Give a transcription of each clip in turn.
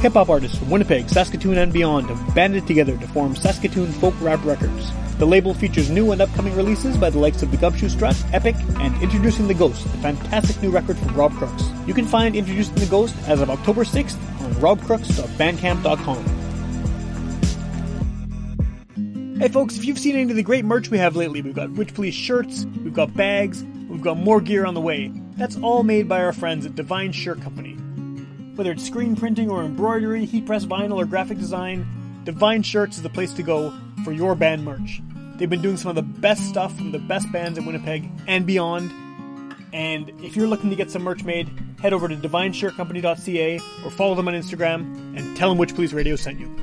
Hip hop artists from Winnipeg, Saskatoon, and beyond have banded together to form Saskatoon Folk Rap Records. The label features new and upcoming releases by the likes of the Gumshoe Strut, Epic, and Introducing the Ghost, a fantastic new record from Rob Crooks. You can find Introducing the Ghost as of October 6th on robcrooks.bandcamp.com. Hey folks, if you've seen any of the great merch we have lately, we've got Witch Police shirts, we've got bags, we've got more gear on the way. That's all made by our friends at Divine Shirt Company. Whether it's screen printing or embroidery, heat press vinyl, or graphic design, Divine Shirts is the place to go for your band merch. They've been doing some of the best stuff from the best bands in Winnipeg and beyond. And if you're looking to get some merch made, head over to divineshirtcompany.ca or follow them on Instagram and tell them Witch Police Radio sent you.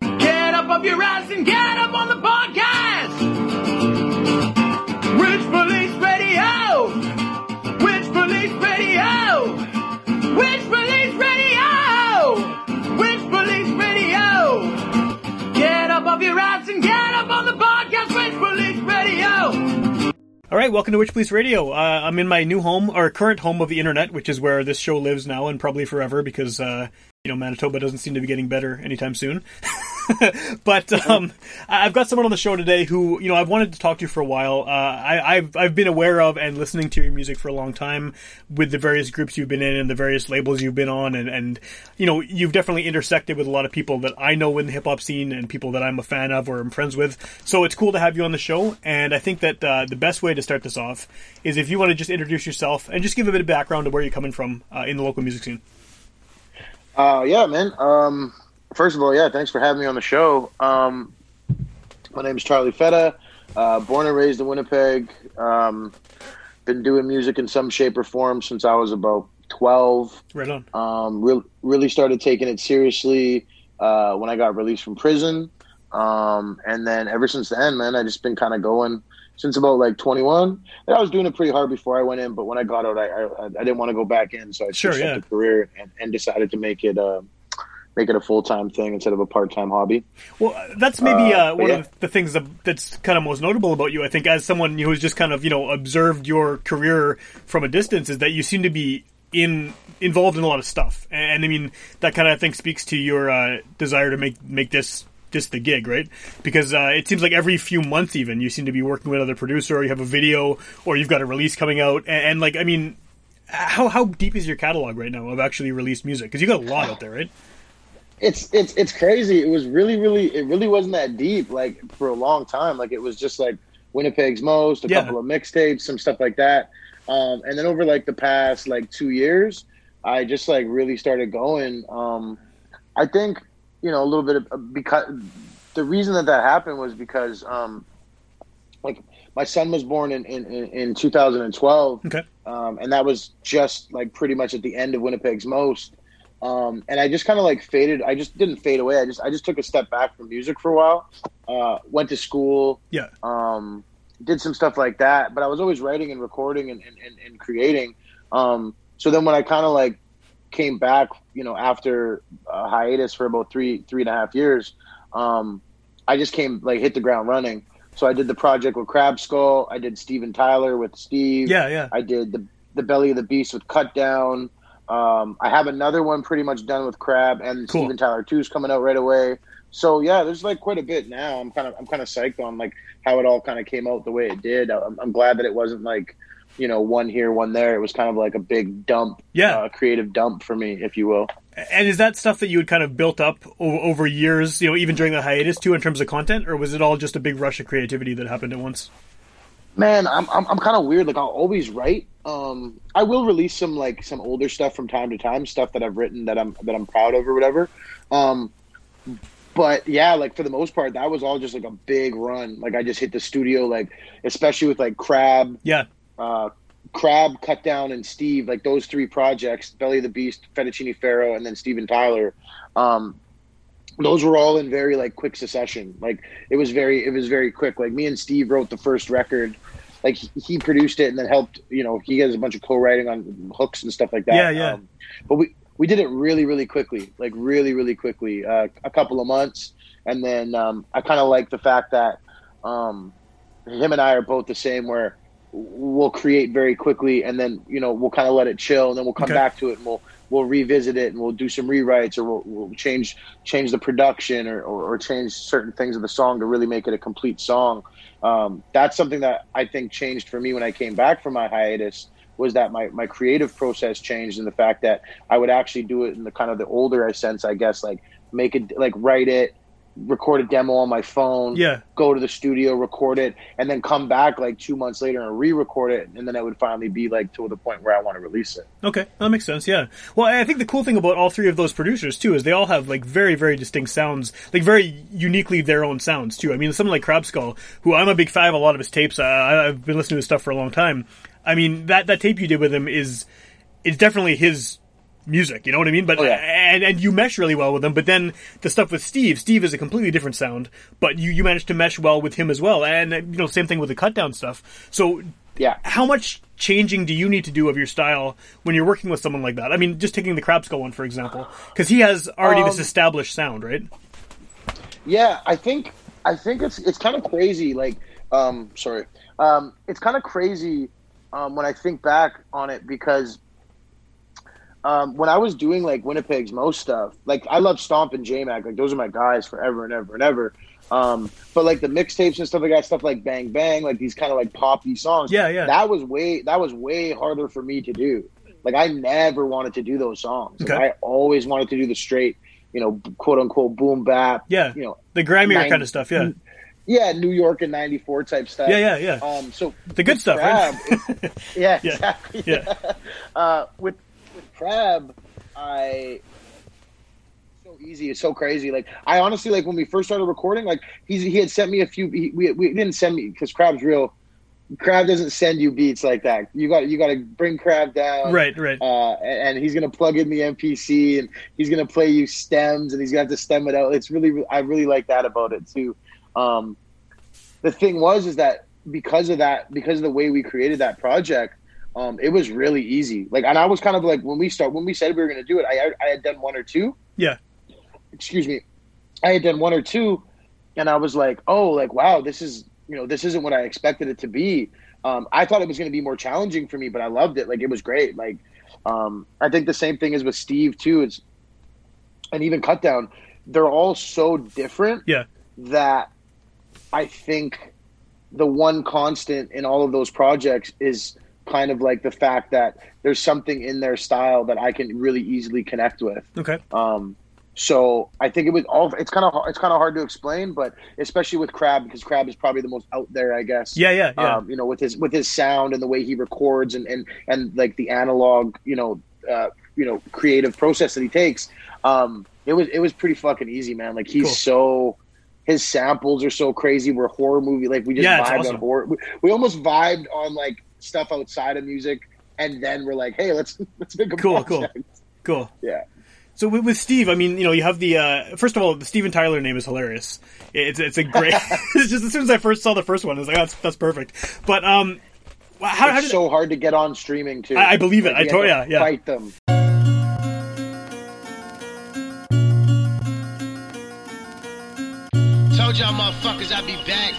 Get up off your ass and get up on the podcast. Rich Police your ass and get up on the podcast. Rich Police Radio. All right, welcome to Witch Police Radio. Uh, I'm in my new home, or current home of the internet, which is where this show lives now and probably forever because, uh, you know, Manitoba doesn't seem to be getting better anytime soon. but um, I've got someone on the show today who, you know, I've wanted to talk to you for a while. Uh, I, I've I've been aware of and listening to your music for a long time with the various groups you've been in and the various labels you've been on, and, and you know, you've definitely intersected with a lot of people that I know in the hip hop scene and people that I'm a fan of or I'm friends with. So it's cool to have you on the show, and I think that uh, the best way to start this off is if you want to just introduce yourself and just give a bit of background to where you're coming from uh, in the local music scene. Uh, yeah, man. Um, first of all, yeah, thanks for having me on the show. Um, my name is Charlie Fettah. Uh, born and raised in Winnipeg. Um, been doing music in some shape or form since I was about twelve. Right on. Um, re- really started taking it seriously uh, when I got released from prison. Um, and then ever since then, man, I just been kind of going since about like 21. And I was doing it pretty hard before I went in, but when I got out, I I, I didn't want to go back in, so I Sure, yeah. up the career and, and decided to make it uh, make it a full time thing instead of a part time hobby. Well, that's maybe Uh, uh, one yeah. of the things that, that's kind of most notable about you. I think, as someone who's just kind of you know observed your career from a distance, is that you seem to be in involved in a lot of stuff, and, I mean that kind of I think speaks to your uh, desire to make make this just the gig, right? Because uh, it seems like every few months, even you seem to be working with another producer, or you have a video, or you've got a release coming out, and, and like I mean. How how deep is your catalog right now of actually released music? Because you got a lot out there, right? It's it's it's crazy. It was really really it really wasn't that deep like for a long time. Like it was just like Winnipeg's most, a Yeah. couple of mixtapes, some stuff like that. Um, and then over like the past like two years, I just like really started going. Um, I think you know a little bit of because the reason that that happened was because um, like my son was born in in, in, in 2012 Okay. um, and that was just like pretty much at the end of Winnipeg's most. Um, and I just kind of like faded. I just didn't fade away. I just I just took a step back from music for a while. Uh, went to school, Yeah. um, did some stuff like that. But I was always writing and recording and and, and, and creating. Um, so then when I kind of like came back, you know, after a hiatus for about three three and a half years, um, I just came like hit the ground running. So I did the project with Crab Skull. I did Steven Tyler with Steve. Yeah, yeah. I did the the belly of the beast with cut down. Um, I have another one pretty much done with Crab and Cool. Steven Tyler 2 is coming out right away. So yeah, there's like quite a bit now. I'm kind of I'm kind of psyched on like how it all kind of came out the way it did. I'm, I'm glad that it wasn't like you know one here one there. It was kind of like a big dump, Yeah. uh, creative dump for me, if you will. And is that stuff that you had kind of built up over years, you know, even during the hiatus too, in terms of content, or was it all just a big rush of creativity that happened at once? Man, I'm I'm, I'm kind of weird. Like I'll always write. Um, I will release some like some older stuff from time to time, stuff that I've written that I'm that I'm proud of or whatever. Um, but yeah, like for the most part, that was all just like a big run. Like I just hit the studio, like especially with like Crab, Yeah, uh, Crab, Cut Down, and Steve. Like those three projects: Belly of the Beast, Fettuccine Pharaoh, and then Steven Tyler. Um, those were all in very like quick succession. Like it was very it was very quick. Like me and Steve wrote the first record. Like he, he produced it and then helped. You know, he has a bunch of co-writing on hooks and stuff like that. Yeah, yeah. Um, but we we did it really really quickly. Like really really quickly. Uh, a couple of months, and then um, I kind of like the fact that um, him and I are both the same. Where we'll create very quickly, and then you know we'll kind of let it chill, and then we'll come Okay. back to it, and we'll we'll revisit it, and we'll do some rewrites, or we'll, we'll change change the production, or, or or change certain things of the song to really make it a complete song. Um, that's something that I think changed for me when I came back from my hiatus was that my, my creative process changed and the fact that I would actually do it in the kind of the older sense, I guess, like make it like write it, record a demo on my phone, Yeah. go to the studio, record it, and then come back like two months later and re-record it, and then it would finally be like to the point where I want to release it. Okay, that makes sense. Yeah. Well, I think the cool thing about all three of those producers too is they all have like very, very distinct sounds, like very uniquely their own sounds too. I mean, someone like Crab Skull, who I'm a big fan of a lot of his tapes. Uh, I- I've been listening to his stuff for a long time. I mean, that that tape you did with him is is definitely his music. You know what I mean? But Oh, yeah. And and you mesh really well with them. But then the stuff with Steve, Steve is a completely different sound, but you you managed to mesh well with him as well. And you know, same thing with the cut down stuff. So Yeah. how much changing do you need to do of your style when you're working with someone like that? I mean, just taking the Crab Skull one for example, because he has already this Um, established sound, right? Yeah, I think I think it's it's kind of crazy. Like, um, sorry, um, it's kind of crazy um, when I think back on it because um, when I was doing like Winnipeg's most stuff, like I love Stomp and J Mac, like those are my guys forever and ever and ever. Um, but like the mixtapes and stuff like that, stuff like Bang Bang, like these kind of like poppy songs. Yeah, yeah. That was way that was way harder for me to do. Like I never wanted to do those songs. Like, Okay. I always wanted to do the straight, you know, quote unquote boom bap. Yeah, You know, the grimier kind of stuff. Yeah, yeah, New York in '94 type stuff. yeah, yeah, yeah. Um, so the good stuff, Crab, right? it- yeah, Yeah, exactly. yeah. Uh, with with Crab, I so easy. It's so crazy. Like I honestly like when we first started recording. Like he's he had sent me a few. He, we we didn't send me because Crab's real. Crab doesn't send you beats like that. You got you got to bring Crab down, right, right. uh, and, and he's gonna plug in the MPC and he's gonna play you stems and he's gonna have to stem it out. It's really I really like that about it too. Um, the thing was is that because of that, because of the way we created that project, um, it was really easy. Like, and I was kind of like when we start when we said we were gonna do it, I I had done one or two. Yeah. Excuse me, I had done one or two, and I was like, oh, like wow, this is you know this isn't what I expected it to be. Um, I thought it was going to be more challenging for me, but I loved it. Like it was great. Like um, I think the same thing is with Steve too. It's and even Cut Down. They're all so different. Yeah. That I think the one constant in all of those projects is kind of like the fact that there's something in their style that I can really easily connect with. Okay. Um, so I think it was all. It's kind of it's kind of hard to explain, but especially with Crab because Crab is probably the most out there, I guess. Yeah, yeah, yeah. Um, you know, with his with his sound and the way he records and and and like the analog, you know, uh, you know, creative process that he takes. Um, it was it was pretty fucking easy, man. Like he's Cool. so. His samples are so crazy. We're horror movie, like we just Yeah, vibed awesome. on horror. We, we almost vibed on like stuff outside of music, and then we're like, hey, let's let's make a Cool, cool. project. cool. Yeah. So with, with Steve, I mean, you know, you have the uh, first of all, the Steven Tyler name is hilarious. It's it's a great. it's just as soon as I first saw the first one, I was like, that's that's perfect. But um, how, how it's did so hard to get on streaming too. I- I believe it. Like, I you told- have to yeah, yeah. Fight them. Told y'all motherfuckers I'd be back.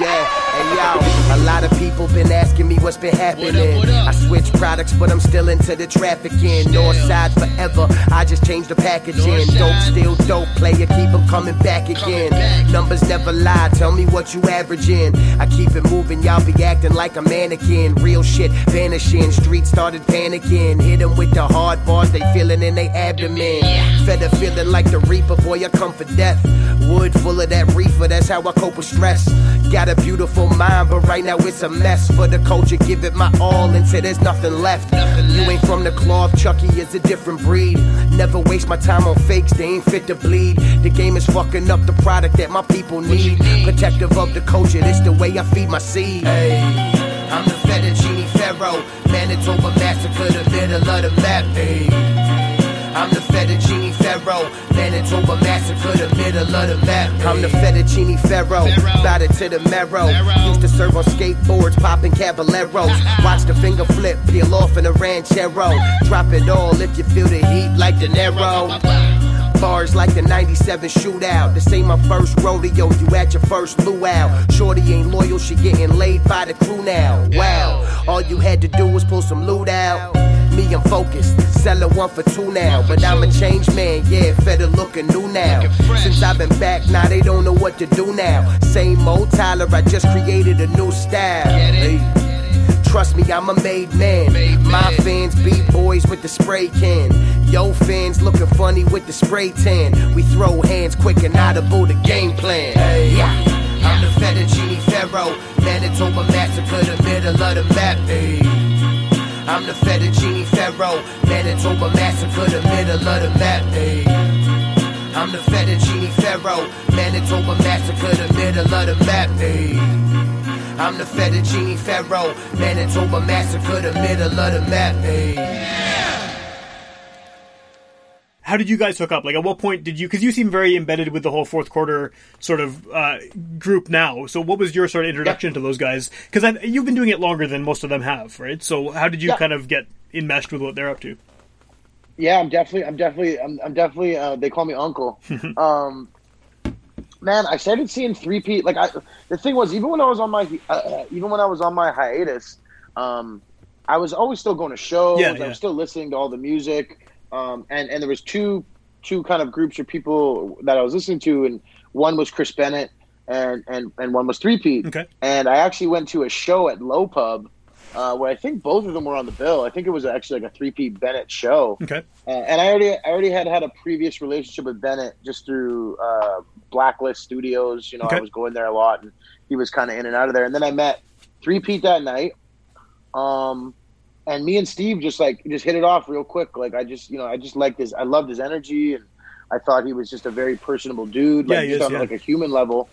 Yeah, yo, a lot of people been asking me what's been happening. what up? I switched products, but I'm still into the trafficking. North side forever, I just changed the packaging. Dope, still dope, player, keep keep 'em coming back again. back. Numbers never lie, tell me what you averaging. I keep it moving, y'all be acting like a mannequin. Real shit vanishing, streets started panicking. Hit 'em with the hard bars, they feeling in their abdomen. Fed a feeling like the reaper, boy, I come for death. Wood full of that reefer, that's how I cope with stress. Got a beautiful mind, but right now it's a mess. For the culture, give it my all until there's nothing left. Nothing You ain't from the cloth, Chucky is a different breed. Never waste my time on fakes, they ain't fit to bleed. The game is fucking up the product that my people need. Protective of the culture, this the way I feed my seed. Hey, I'm the fettuccine pharaoh, Manitoba massacre, the middle of the map. Hey. I'm the fettuccine pharaoh, Manitoba massacre, the middle of the map. I'm the fettuccine pharaoh, it to the marrow. Used to serve on skateboards, popping caballeros. Watch the finger flip, peel off in a ranchero. Drop it all if you feel the heat like De Niro. bars like the 97 shootout. This ain't my first rodeo, you at your first luau. Shorty ain't loyal, she getting laid by the crew now. Wow, all you had to do was pull some loot out. Me, I'm focused, selling one for two now. But I'm a changed man, yeah, better looking new now. Since I've been back, now they don't know what to do now. Same old Tyler, I just created a new style. Hey. Trust me, I'm a made man. My fans beat boys with the spray can. Yo fans looking funny with the spray tan. We throw hands quick and audible the game plan. Yeah. I'm the fettuccine pharaoh. Manitoba massacre, the middle of the map. Hey. I'm the fettuccine pharaoh. Manitoba massacre, the middle of the map. Hey. I'm the fettuccine pharaoh. Manitoba massacre, the middle of the map. Hey. I'm the fettuccine pharaoh. Manitoba massacre, the middle of the map. Hey. How did you guys hook up? Like, at what point did you? Because you seem very embedded with the whole fourth quarter sort of uh, group now. So, what was your sort of introduction to those guys? Because you've been doing it longer than most of them have, right? So, how did you Yeah. kind of get enmeshed with what they're up to? Yeah, I'm definitely, I'm definitely, I'm, I'm definitely. Uh, they call me Uncle. um, man, I started seeing three P. Like, I, the thing was, even when I was on my, uh, even when I was on my hiatus, um, I was always still going to shows. Yeah, I yeah. was still listening to all the music. Um, and and there was two two kind of groups of people that I was listening to, and one was Chris Bennett, and and and one was three P. Okay. And I actually went to a show at Lo Pub. Uh, where I think both of them were on the bill. I think it was actually like a three P Bennett show. Okay. Uh, and I already, I already had had a previous relationship with Bennett just through uh, Blacklist Studios. You know, Okay. I was going there a lot, and he was kind of in and out of there. And then I met Three Pete that night, um, and me and Steve just like just hit it off real quick. Like I just, you know, I just liked his, I loved his energy, and I thought he was just a very personable dude, like Yeah, just is, on yeah. like a human level.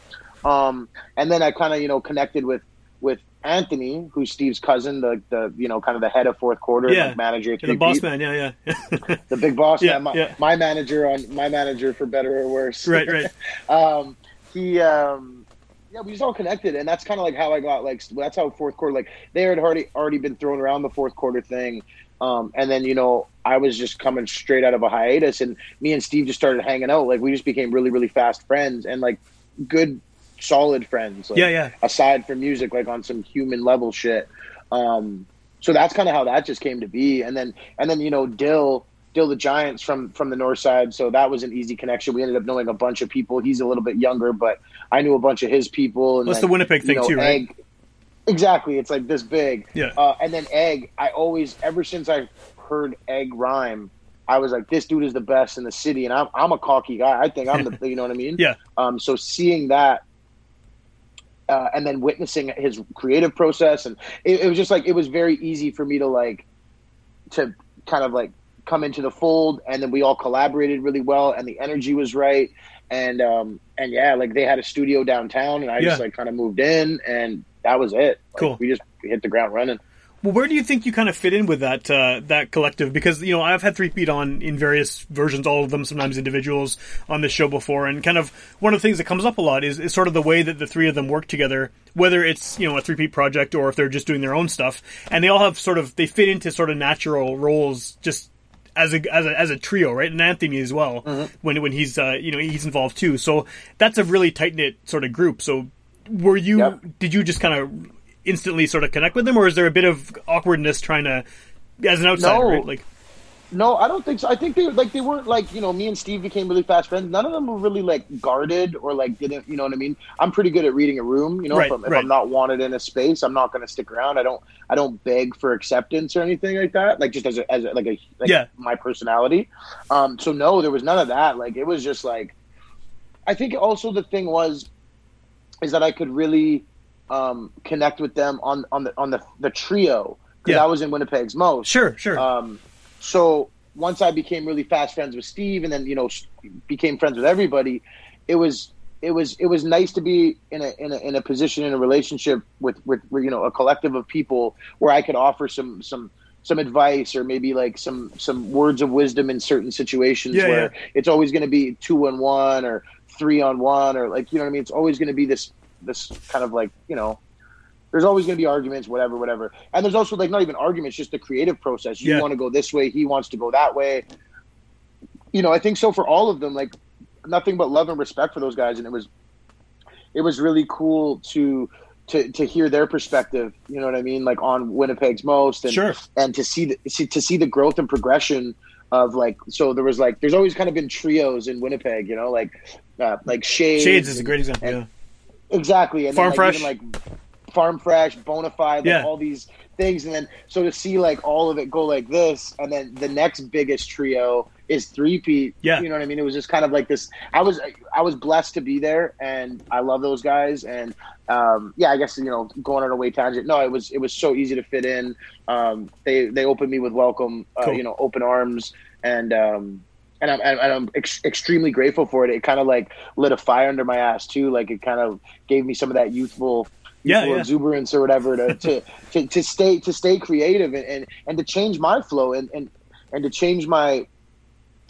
Um, and then I kind of, you know, connected with with Anthony, who's Steve's cousin, the the you know kind of the head of fourth quarter, Yeah. like manager, Yeah, the 3P boss man. Yeah, yeah. the big boss Yeah, man, my, yeah. my manager on my manager for better or worse. right, right. um, he, um, yeah, we just all connected, and that's kind of like how I got like that's how fourth quarter like they had already already been thrown around the fourth quarter thing, um, and then you know I was just coming straight out of a hiatus, and me and Steve just started hanging out. Like we just became really really fast friends and like good solid friends. Like, Yeah, yeah. Aside from music, like on some human level shit. Um, so that's kind of how that just came to be, and then and then you know Dill. Dill the Giants from from the north side, so that was an easy connection. We ended up knowing a bunch of people. He's a little bit younger, but I knew a bunch of his people. And That's the Winnipeg you thing know, too, right? Egg, exactly, it's like this big. Yeah. Uh, and then Egg, I always, ever since I heard Egg rhyme, I was like, this dude is the best in the city, and I'm I'm a cocky guy. I think I'm the, you know what I mean? Yeah. Um. So seeing that. Uh, and then witnessing his creative process, and it, it was just like it was very easy for me to like to kind of like come into the fold and then we all collaborated really well and the energy was right and um and yeah like they had a studio downtown and i just like kind of moved in and that was it Like, Cool. we just hit the ground running Well, where do you think you kind of fit in with that uh, that collective? Because you know I've had Three Feet on in various versions, all of them sometimes individuals on this show before, and kind of one of the things that comes up a lot is, is sort of the way that the three of them work together. Whether it's you know a Three Feet project or if they're just doing their own stuff, and they all have sort of they fit into sort of natural roles just as a as a, as a trio, right? And Anthony as well when when he's uh, you know he's involved too. So that's a really tight knit sort of group. So were you Yep. did you just kind of instantly sort of connect with them, or is there a bit of awkwardness trying to as an outsider, No. right? Like no i don't think so. I think they like they weren't like you know me and steve became really fast friends. None of them were really like guarded or like didn't you know what i mean? I'm pretty good at reading a room you know Right, if, I'm, if. I'm not wanted in a space i'm not going to stick around. I don't i don't beg for acceptance or anything like that like just as a, as a, like a like Yeah. my personality. Um so no there was none of that. Like it was just like i think also the thing was is that i could really um connect with them on on the on the the trio because Yeah. i was in winnipeg's most. Sure, sure, um, so once I became really fast friends with Steve, and then you know became friends with everybody, it was it was it was nice to be in a in a, in a position in a relationship with with you know a collective of people where I could offer some some some advice or maybe like some some words of wisdom in certain situations Yeah, where yeah. it's always going to be two on one or three on one or like you know what I mean. It's always going to be this this kind of like you know there's always going to be arguments, whatever, whatever. And there's also like not even arguments, just the creative process. You Yeah. want to go this way, he wants to go that way. you know, I think so for all of them. Like nothing but love and respect for those guys, and it was it was really cool to to to hear their perspective. You know what I mean? Like on Winnipeg's most, and Sure. and to see the see, to see the growth and progression of like. So there was like, there's always kind of been trios in Winnipeg. You know, like uh, like Shades. Shades is a great example. and- yeah. Exactly, and Farm then, like, Fresh. even, like Farm Fresh, Bonafide, like Yeah. all these things, and then so to see like all of it go like this, and then the next biggest trio is three Pete. Yeah. you know what I mean. It was just kind of like this. I was I was blessed to be there, and I love those guys, and um, yeah, I guess you know going on a way tangent. No, it was it was so easy to fit in. Um, they they opened me with welcome, uh, Cool. you know, open arms, and um, and I'm and I'm ex- extremely grateful for it. It kind of like lit a fire under my ass too. Like it kind of gave me some of that youthful, Yeah, yeah. exuberance or whatever to, to, to, to stay to stay creative and, and, and to change my flow and, and and to change my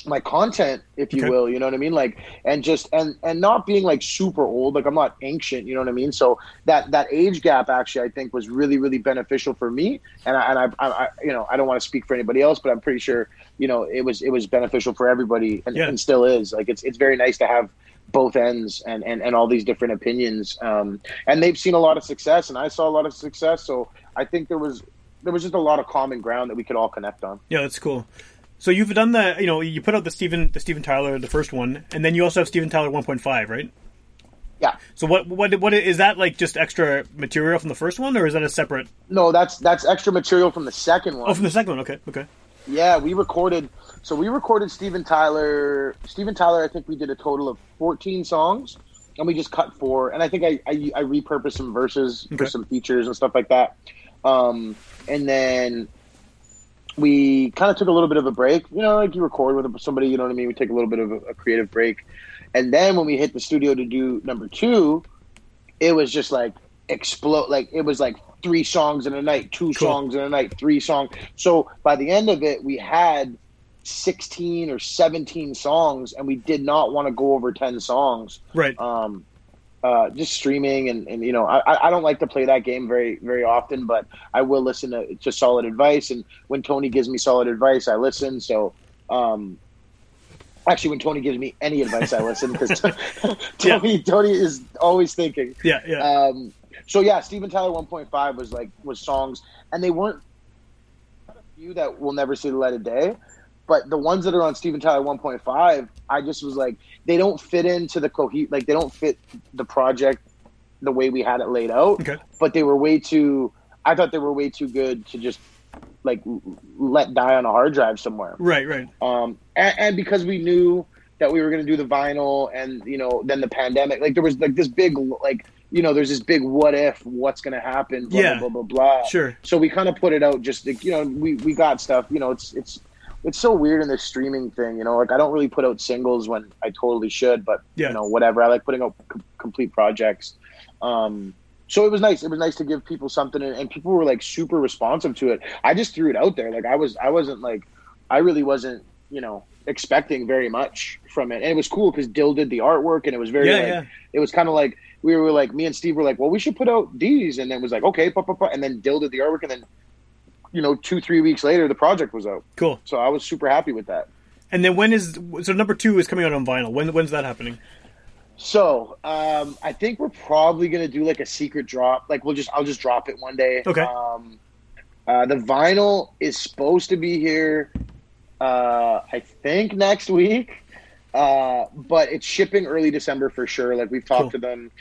my content, if you Okay. will. You know what I mean? Like and just and and not being like super old. Like I'm not ancient. You know what I mean? So that that age gap actually I think was really really beneficial for me. And I and I, I, you know I don't want to speak for anybody else, but I'm pretty sure you know it was it was beneficial for everybody and, Yeah. and still is. Like it's it's very nice to have both ends and, and, and all these different opinions. Um, and they've seen a lot of success, and I saw a lot of success. So I think there was there was just a lot of common ground that we could all connect on. Yeah, that's cool. So you've done the, you know, you put out the Steven, the Steven Tyler, the first one, and then you also have Steven Tyler 1.5, right? Yeah. So what, what, what is that like? Just extra material from the first one, or is that a separate? No, that's that's extra material from the second one. Oh, from the second one. Okay, okay. Yeah, we recorded. So we recorded Steven Tyler. Steven Tyler, I think we did a total of 14 songs, and we just cut four. And I think I I, I repurposed some verses Okay. for some features and stuff like that. Um, and then we kind of took a little bit of a break. You know, like you record with somebody. You know what I mean? We take a little bit of a, a creative break, and then when we hit the studio to do number two, it was just like explode. Like it was like three songs in a night, two Cool. songs in a night, three songs. So by the end of it, we had 16 or 17 songs, and we did not want to go over 10 songs. Right. Um, uh, just streaming and, and you know I, I- don't like to play that game very very often but I will listen to, to solid advice and when Tony gives me solid advice I listen so um, actually when Tony gives me any advice I listen because Tony Tony is always thinking yeah, yeah. um, so yeah, Steven Tyler 1.5 was like was songs, and they weren't a few that will never see the light of day, but the ones that are on Steven Tyler 1.5, I just was like they don't fit into the cohe like they don't fit the project the way we had it laid out, okay. but they were way too. I thought they were way too good to just like let die on a hard drive somewhere Right, right. um, and, and because we knew that we were going to do the vinyl, and you know, then the pandemic, like there was like this big, like you know, there's this big what if, what's going to happen, blah, Yeah. blah blah blah blah. Sure. So we kind of put it out, just like, you know, we we got stuff, you know, it's it's it's so weird in this streaming thing, you know, like I don't really put out singles when I totally should, but Yeah. you know, whatever. I like putting out com- complete projects. Um, so it was nice. It was nice to give people something, and, and people were like super responsive to it. I just threw it out there. Like I was, I wasn't like, I really wasn't, you know, expecting very much from it. And it was cool because Dill did the artwork, and it was very, Yeah, like, yeah. it was kind of like we were like, me and Steve were like, well, we should put out these, and then it was like, okay, pa, pa, pa. and then Dill did the artwork, and then, you know, two three weeks later, the project was out. Cool. So I was super happy with that. And then when is so number two is coming out on vinyl? When when's that happening? So um, I think we're probably gonna do like a secret drop. Like we'll just I'll just drop it one day. Okay. Um, uh, the vinyl is supposed to be here. Uh, I think next week, uh, but it's shipping early December for sure. Like we've talked Cool. to them.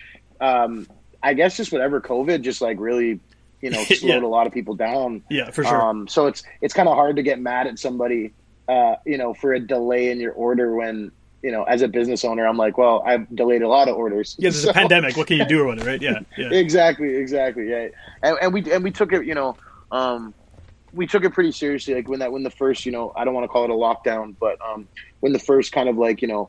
Um, I guess just whatever COVID just like really, you know, slowed Yeah. a lot of people down. Yeah, for sure. Um, so it's it's kind of hard to get mad at somebody, uh, you know, for a delay in your order when you know, as a business owner, I'm like, well, I've delayed a lot of orders. yeah, there's So- a pandemic. What can you do about it, right? Yeah, yeah. exactly, exactly. Yeah, and, and we and we took it, you know, um, we took it pretty seriously. Like when that when the first, you know, I don't want to call it a lockdown, but um, when the first kind of like you know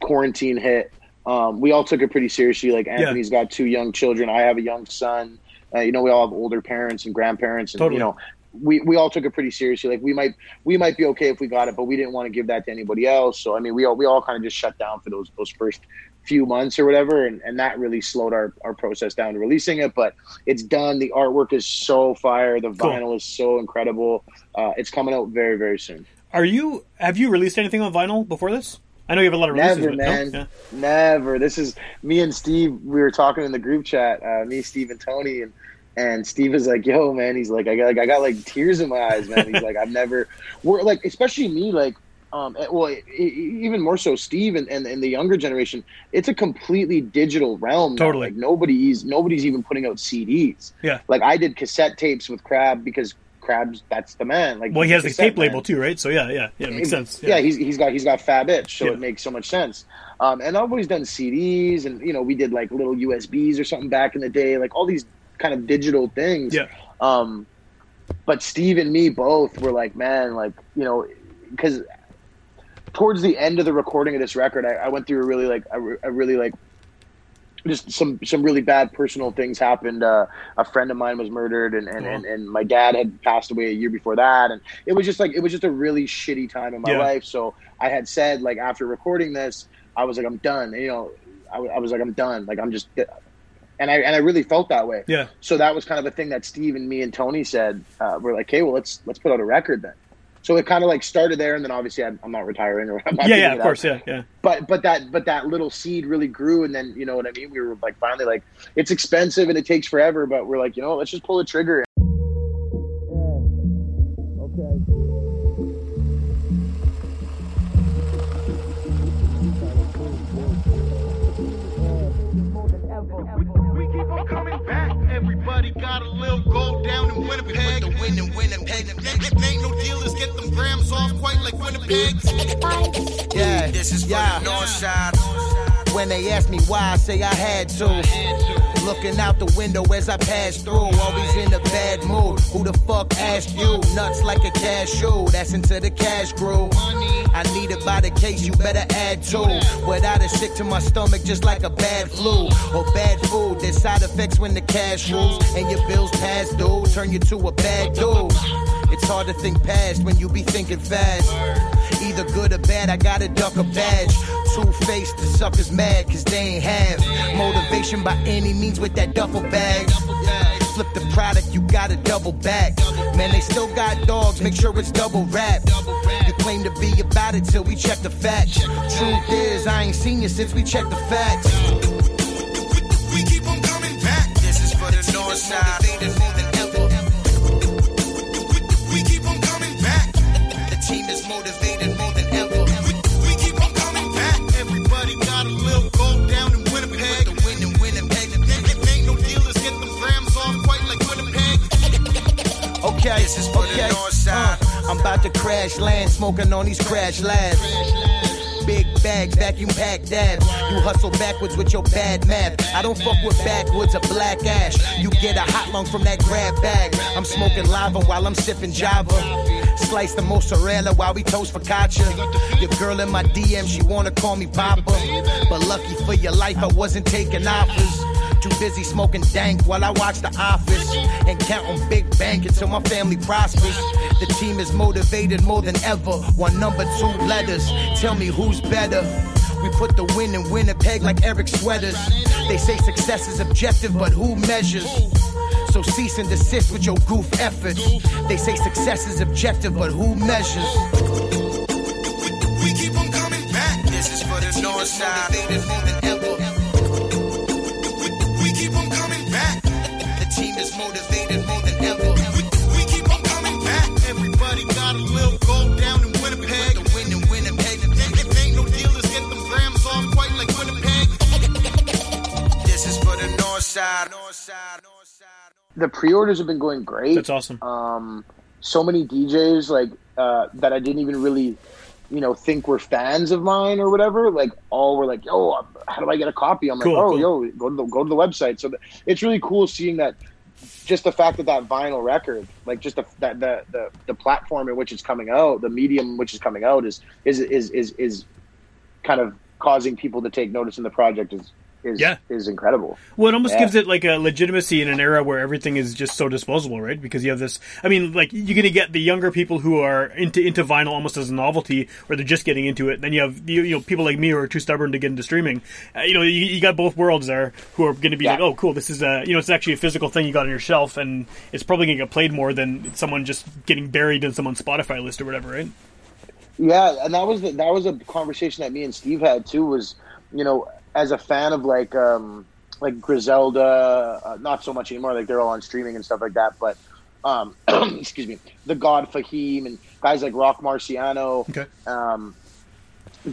quarantine hit, um, we all took it pretty seriously. Like Anthony's got two young children. I have a young son. Uh, you know, we all have older parents and grandparents, and Totally. you know, we, we all took it pretty seriously. Like we might we might be okay if we got it, but we didn't want to give that to anybody else. So I mean, we all we all kind of just shut down for those those first few months or whatever, and, and that really slowed our, our process down to releasing it. But it's done. The artwork is so fire. The Cool. vinyl is so incredible. Uh, it's coming out very very soon. Are you? Have you released anything on vinyl before this? I know you have a lot of releases. Never, but no? man. Yeah. Never. This is me and Steve. We were talking in the group chat. Uh, me, Steve, and Tony, and and Steve is like, "Yo, man." He's like, "I got like I got like tears in my eyes, man." He's like, "I've never." We're like, especially me, like. Um, eh, well, e- e- even more so, Steve and, and, and the younger generation. It's a completely digital realm. now. Totally. like nobody's nobody's even putting out CDs. Yeah. Like I did cassette tapes with Crab because Crab's that's the man. Like Well, he has the tape label too, right? So yeah, yeah, yeah, it makes sense. Yeah, he's he's got he's got Fab Itch, so Yeah. it makes so much sense. Um, and I've always done CDs, and you know we did like little USBs or something back in the day, like all these kind of digital things. yeah, Um, but Steve and me both were like, man, like you know, because towards the end of the recording of this record, I, I went through a really like a, a really like just some some really bad personal things happened. Uh, a friend of mine was murdered, and and, Oh. and and my dad had passed away a year before that, and it was just like it was just a really shitty time in my Yeah. life. So I had said like after recording this, I was like, I'm done. And, you know, I, I was like, I'm done. Like I'm just. And I and I really felt that way. yeah, So that was kind of a thing that Steve and me and Tony said. Uh, we're like, hey, well, let's let's put out a record then. So it kind of like started there, and then obviously I'm, I'm not retiring or I'm not yeah, yeah. it Of up. course, yeah, yeah. But but that but that little seed really grew, and then you know what I mean. We were like finally like it's expensive and it takes forever, but we're like you know what, let's just pull the trigger. We keep coming back. Everybody got a little gold down in Winnipeg. The win in Winnipeg. Ain't, no dealers get them grams off quite like Winnipeg. Yeah, this is yeah. north side. When they ask me why, I say I had to. Looking out the window as I pass through, always in a bad mood. Who the fuck asked you? Nuts like a cashew, that's into the cash groove. I need it by the case, you better add two. Without it sick to my stomach, just like a bad flu or bad food. There's side effects when the cash rules and your bills past due, turn you to a bad dude. It's hard to think past when you be thinking fast. Either good or bad, I gotta duck a badge. Two faced, the suckers mad cause they ain't have motivation by any means with that duffel bag. Flip the product, you gotta double back. Man, they still got dogs, make sure it's double wrapped. You claim to be about it till we check the facts. Truth is, I ain't seen you since we checked the facts. We keep on coming back. This is for the north side. Okay, this is for the north side. Uh, I'm about to crash land, smoking on these crash labs. Big bags, vacuum pack dabs. You hustle backwards with your bad math. I don't fuck with backwoods or black ash. You get a hot lung from that grab bag. I'm smoking lava while I'm sipping Java. Slice the mozzarella while we toast focaccia. Your girl in my DM, she wanna call me Papa. But lucky for your life, I wasn't taking offers. Too busy smoking dank while I watch The Office and counting big bank until my family prospers. The team is motivated more than ever. One number two letters. Tell me who's better. We put the win in Winnipeg like Eric Sweaters. They say success is objective, but who measures? So cease and desist with your goof efforts. They say success is objective, but who measures? We keep on coming back. This is for the north side. Is motivated more than ever. We keep on coming back. Everybody got a little gold down in Winnipeg. The win in Winnipeg. Ain't, ain't no dealers get them grams off quite like Winnipeg. This is for the north side. North side. North side. The pre-orders have been going great. That's awesome. um, so many DJs like uh, that I didn't even really, you know, think were fans of mine or whatever. Like all were like, "Yo, how do I get a copy?" I'm like, "Oh, cool. yo, go to the go to the website." So th- it's really cool seeing that. Just the fact that that vinyl record, like just the that the, the the platform in which it's coming out, the medium which it's coming out, is is is is is kind of causing people to take notice in the project is is Yeah. is incredible. Well, it almost Yeah. gives it like a legitimacy in an era where everything is just so disposable, right? Because you have this. I mean, like you're going to get the younger people who are into into vinyl almost as a novelty, or they're just getting into it. Then you have you, you know people like me who are too stubborn to get into streaming. Uh, you know, you, you got both worlds there who are going to be Yeah. like, oh, cool, this is a you know, it's actually a physical thing you got on your shelf, and it's probably going to get played more than someone just getting buried in someone's Spotify list or whatever, right? Yeah, and that was the, that was a conversation that me and Steve had too. Was you know, as a fan of like um like Griselda, uh, not so much anymore. Like they're all on streaming and stuff like that. But um, excuse me, the God Fahim and guys like Rock Marciano. Okay. Um,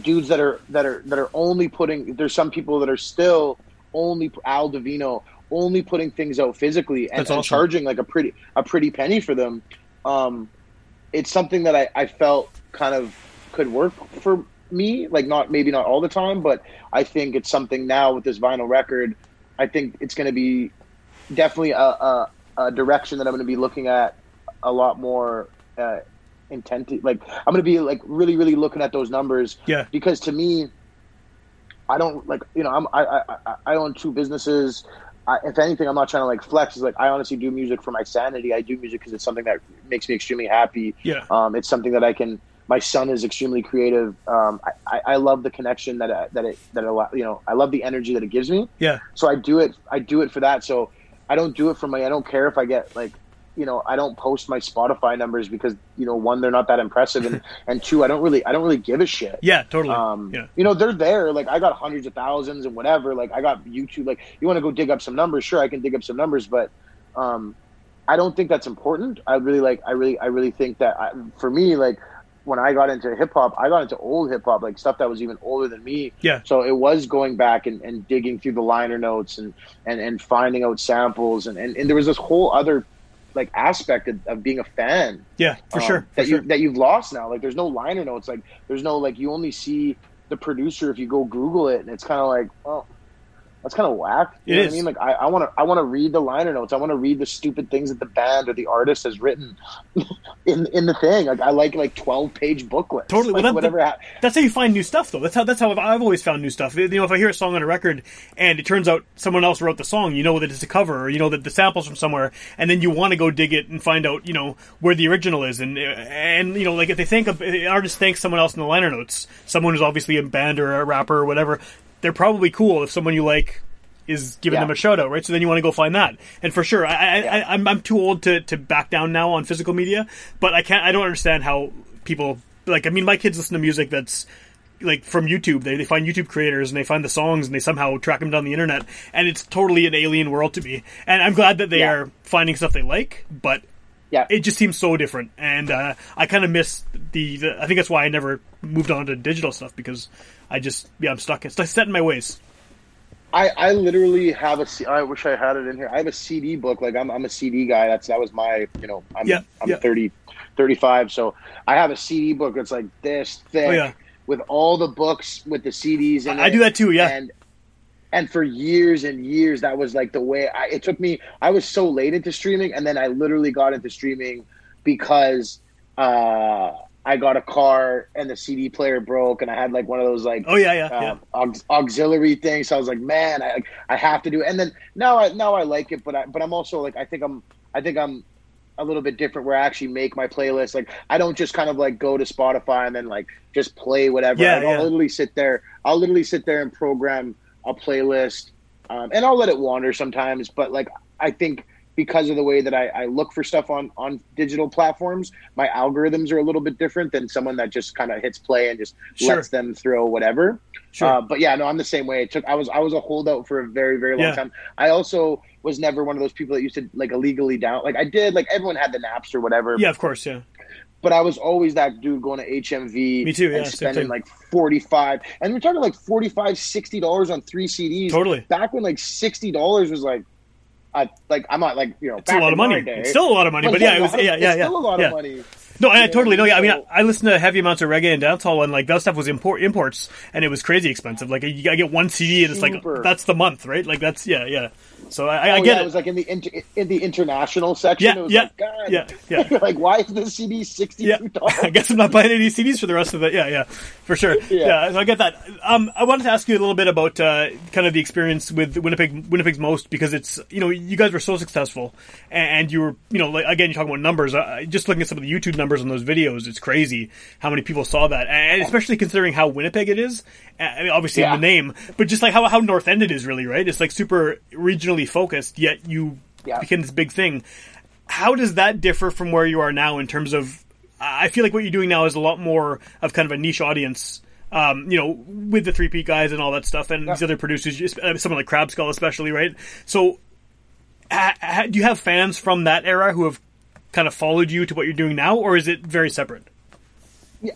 dudes that are that are that are only putting. There's some people that are still only Al Divino only putting things out physically and, That's and charging like a pretty a pretty penny for them. Um, it's something that I, I felt kind of could work for me. Like not maybe not all the time, but I think it's something now with this vinyl record. I think it's going to be definitely a, a, a direction that I'm going to be looking at a lot more uh, intent. Like I'm going to be like really, really looking at those numbers Yeah. because to me, I don't like you know I'm I I, I- own two businesses. I, if anything, I'm not trying to like flex. It's like I honestly do music for my sanity. I do music because it's something that makes me extremely happy. Yeah. Um, it's something that I can. My son is extremely creative. Um, I, I, love the connection that I, that it that it, you know. I love the energy that it gives me. Yeah. So I do it. I do it for that. So I don't do it for my. I don't care if I get like, you know, I don't post my Spotify numbers because you know, one, they're not that impressive, and and two, I don't really, I don't really give a shit. Yeah. Totally. Um, yeah. you know, they're there. Like I got hundreds of thousands and whatever. Like I got YouTube. Like you want to go dig up some numbers? Sure, I can dig up some numbers, but um, I don't think that's important. I really like. I really, I really think that I, for me, like when I got into hip hop, I got into old hip hop, like stuff that was even older than me. Yeah. So it was going back and, and digging through the liner notes and, and, and finding out samples and, and, and there was this whole other like aspect of, of being a fan Yeah. For um, sure. For that sure. you that you've lost now. Like there's no liner notes. Like there's no like you only see the producer if you go Google it, and it's kind of like, oh, that's kind of whack. You It know what I mean? Like I, I want to I want to read the liner notes. I want to read the stupid things that the band or the artist has written in in the thing. Like I like like twelve page booklets. Totally. Like, Well, that- whatever. that- That's how you find new stuff, though. That's how that's how I've, I've always found new stuff. You know, if I hear a song on a record and it turns out someone else wrote the song, you know that it's a cover, or you know that the samples from somewhere, and then you want to go dig it and find out, you know, where the original is, and and you know, like if they think of an artist thanks someone else in the liner notes, someone who's obviously a band or a rapper or whatever, they're probably cool if someone you like is giving Yeah. them a shout out, right? So then you want to go find that. And for sure, I, I. I, I'm, I'm too old to, to back down now on physical media, but I can't, I don't understand how people, like, I mean, my kids listen to music that's, like from YouTube, they, they find YouTube creators and they find the songs and they somehow track them down the internet, and it's totally an alien world to me. And I'm glad that they Yeah. are finding stuff they like, but yeah. it just seems so different. And uh, I kind of miss the, the. I think that's why I never moved on to digital stuff because I just yeah I'm stuck. It's set in my ways. I, I literally have a. C- I wish I had it in here. I have a CD book. Like I'm, I'm a CD guy. That's that was my. You know, I'm, Yeah, I'm yeah. 30, 35. So I have a CD book that's like this thick Oh, yeah. with all the books with the CDs. In I it. do that too, yeah. And and for years and years, that was like the way. I, it took me. I was so late into streaming, and then I literally got into streaming because uh, I got a car and the CD player broke, and I had like one of those like Oh yeah, yeah, yeah. um, aux- auxiliary things. So I was like, man, I I have to do it. And then now I now I like it, but I but I'm also like I think I'm I think I'm a little bit different where I actually make my playlist. Like I don't just kind of like go to Spotify and then like just play whatever. Yeah, Like, I'll literally sit there. I'll literally sit there and program a playlist, um, and I'll let it wander sometimes. But like I think because of the way that I, I look for stuff on on digital platforms, my algorithms are a little bit different than someone that just kind of hits play and just Sure. lets them throw whatever. Sure. Uh, but yeah, no, I'm the same way. It took I was I was a holdout for a very very long Yeah. time. I also was never one of those people that used to like illegally down. Like I did. Like everyone had the Naps or whatever. yeah, of course, yeah. But I was always that dude going to HMV. Me too, yeah, And spending like 45, and we're talking like 45 60 dollars on three CDs. Totally. Back when like sixty dollars was like, I like I'm not like you know. It's a lot of money. It's still a lot of money, but yeah, it was it's yeah, yeah, yeah. Still a lot yeah. of money. No, I know totally. I Yeah, I mean? I, I listened to heavy amounts of reggae and dancehall, and like that stuff was import imports, and it was crazy expensive. Like you gotta get one CD, and it's Super. like that's the month, right? Like that's yeah, yeah. So I, I Oh, get yeah, it. it was like in the inter, in the international section. Yeah, it was yeah, like, God. yeah, yeah. like why is this CD sixty two dollars? I guess I'm not buying any CDs for the rest of it. Yeah, yeah, for sure. Yeah, Yeah. so I get that. Um, I wanted to ask you a little bit about uh, kind of the experience with Winnipeg, Winnipeg's most because it's you know you guys were so successful and you were you know like again you're talking about numbers. Uh, just looking at some of the YouTube numbers on those videos, it's crazy how many people saw that, and especially considering how Winnipeg it is. I mean, obviously Yeah. the name, but just like how how North End it is really right. It's like super regionally focused, yet you Yeah. became this big thing. How does that differ from where you are now in terms of I feel like what you're doing now is a lot more of kind of a niche audience. Um, you know, with the three P guys and all that stuff, and these other producers, uh, someone like Crab Skull, especially, right? So, ha, ha, do you have fans from that era who have kind of followed you to what you're doing now, or is it very separate?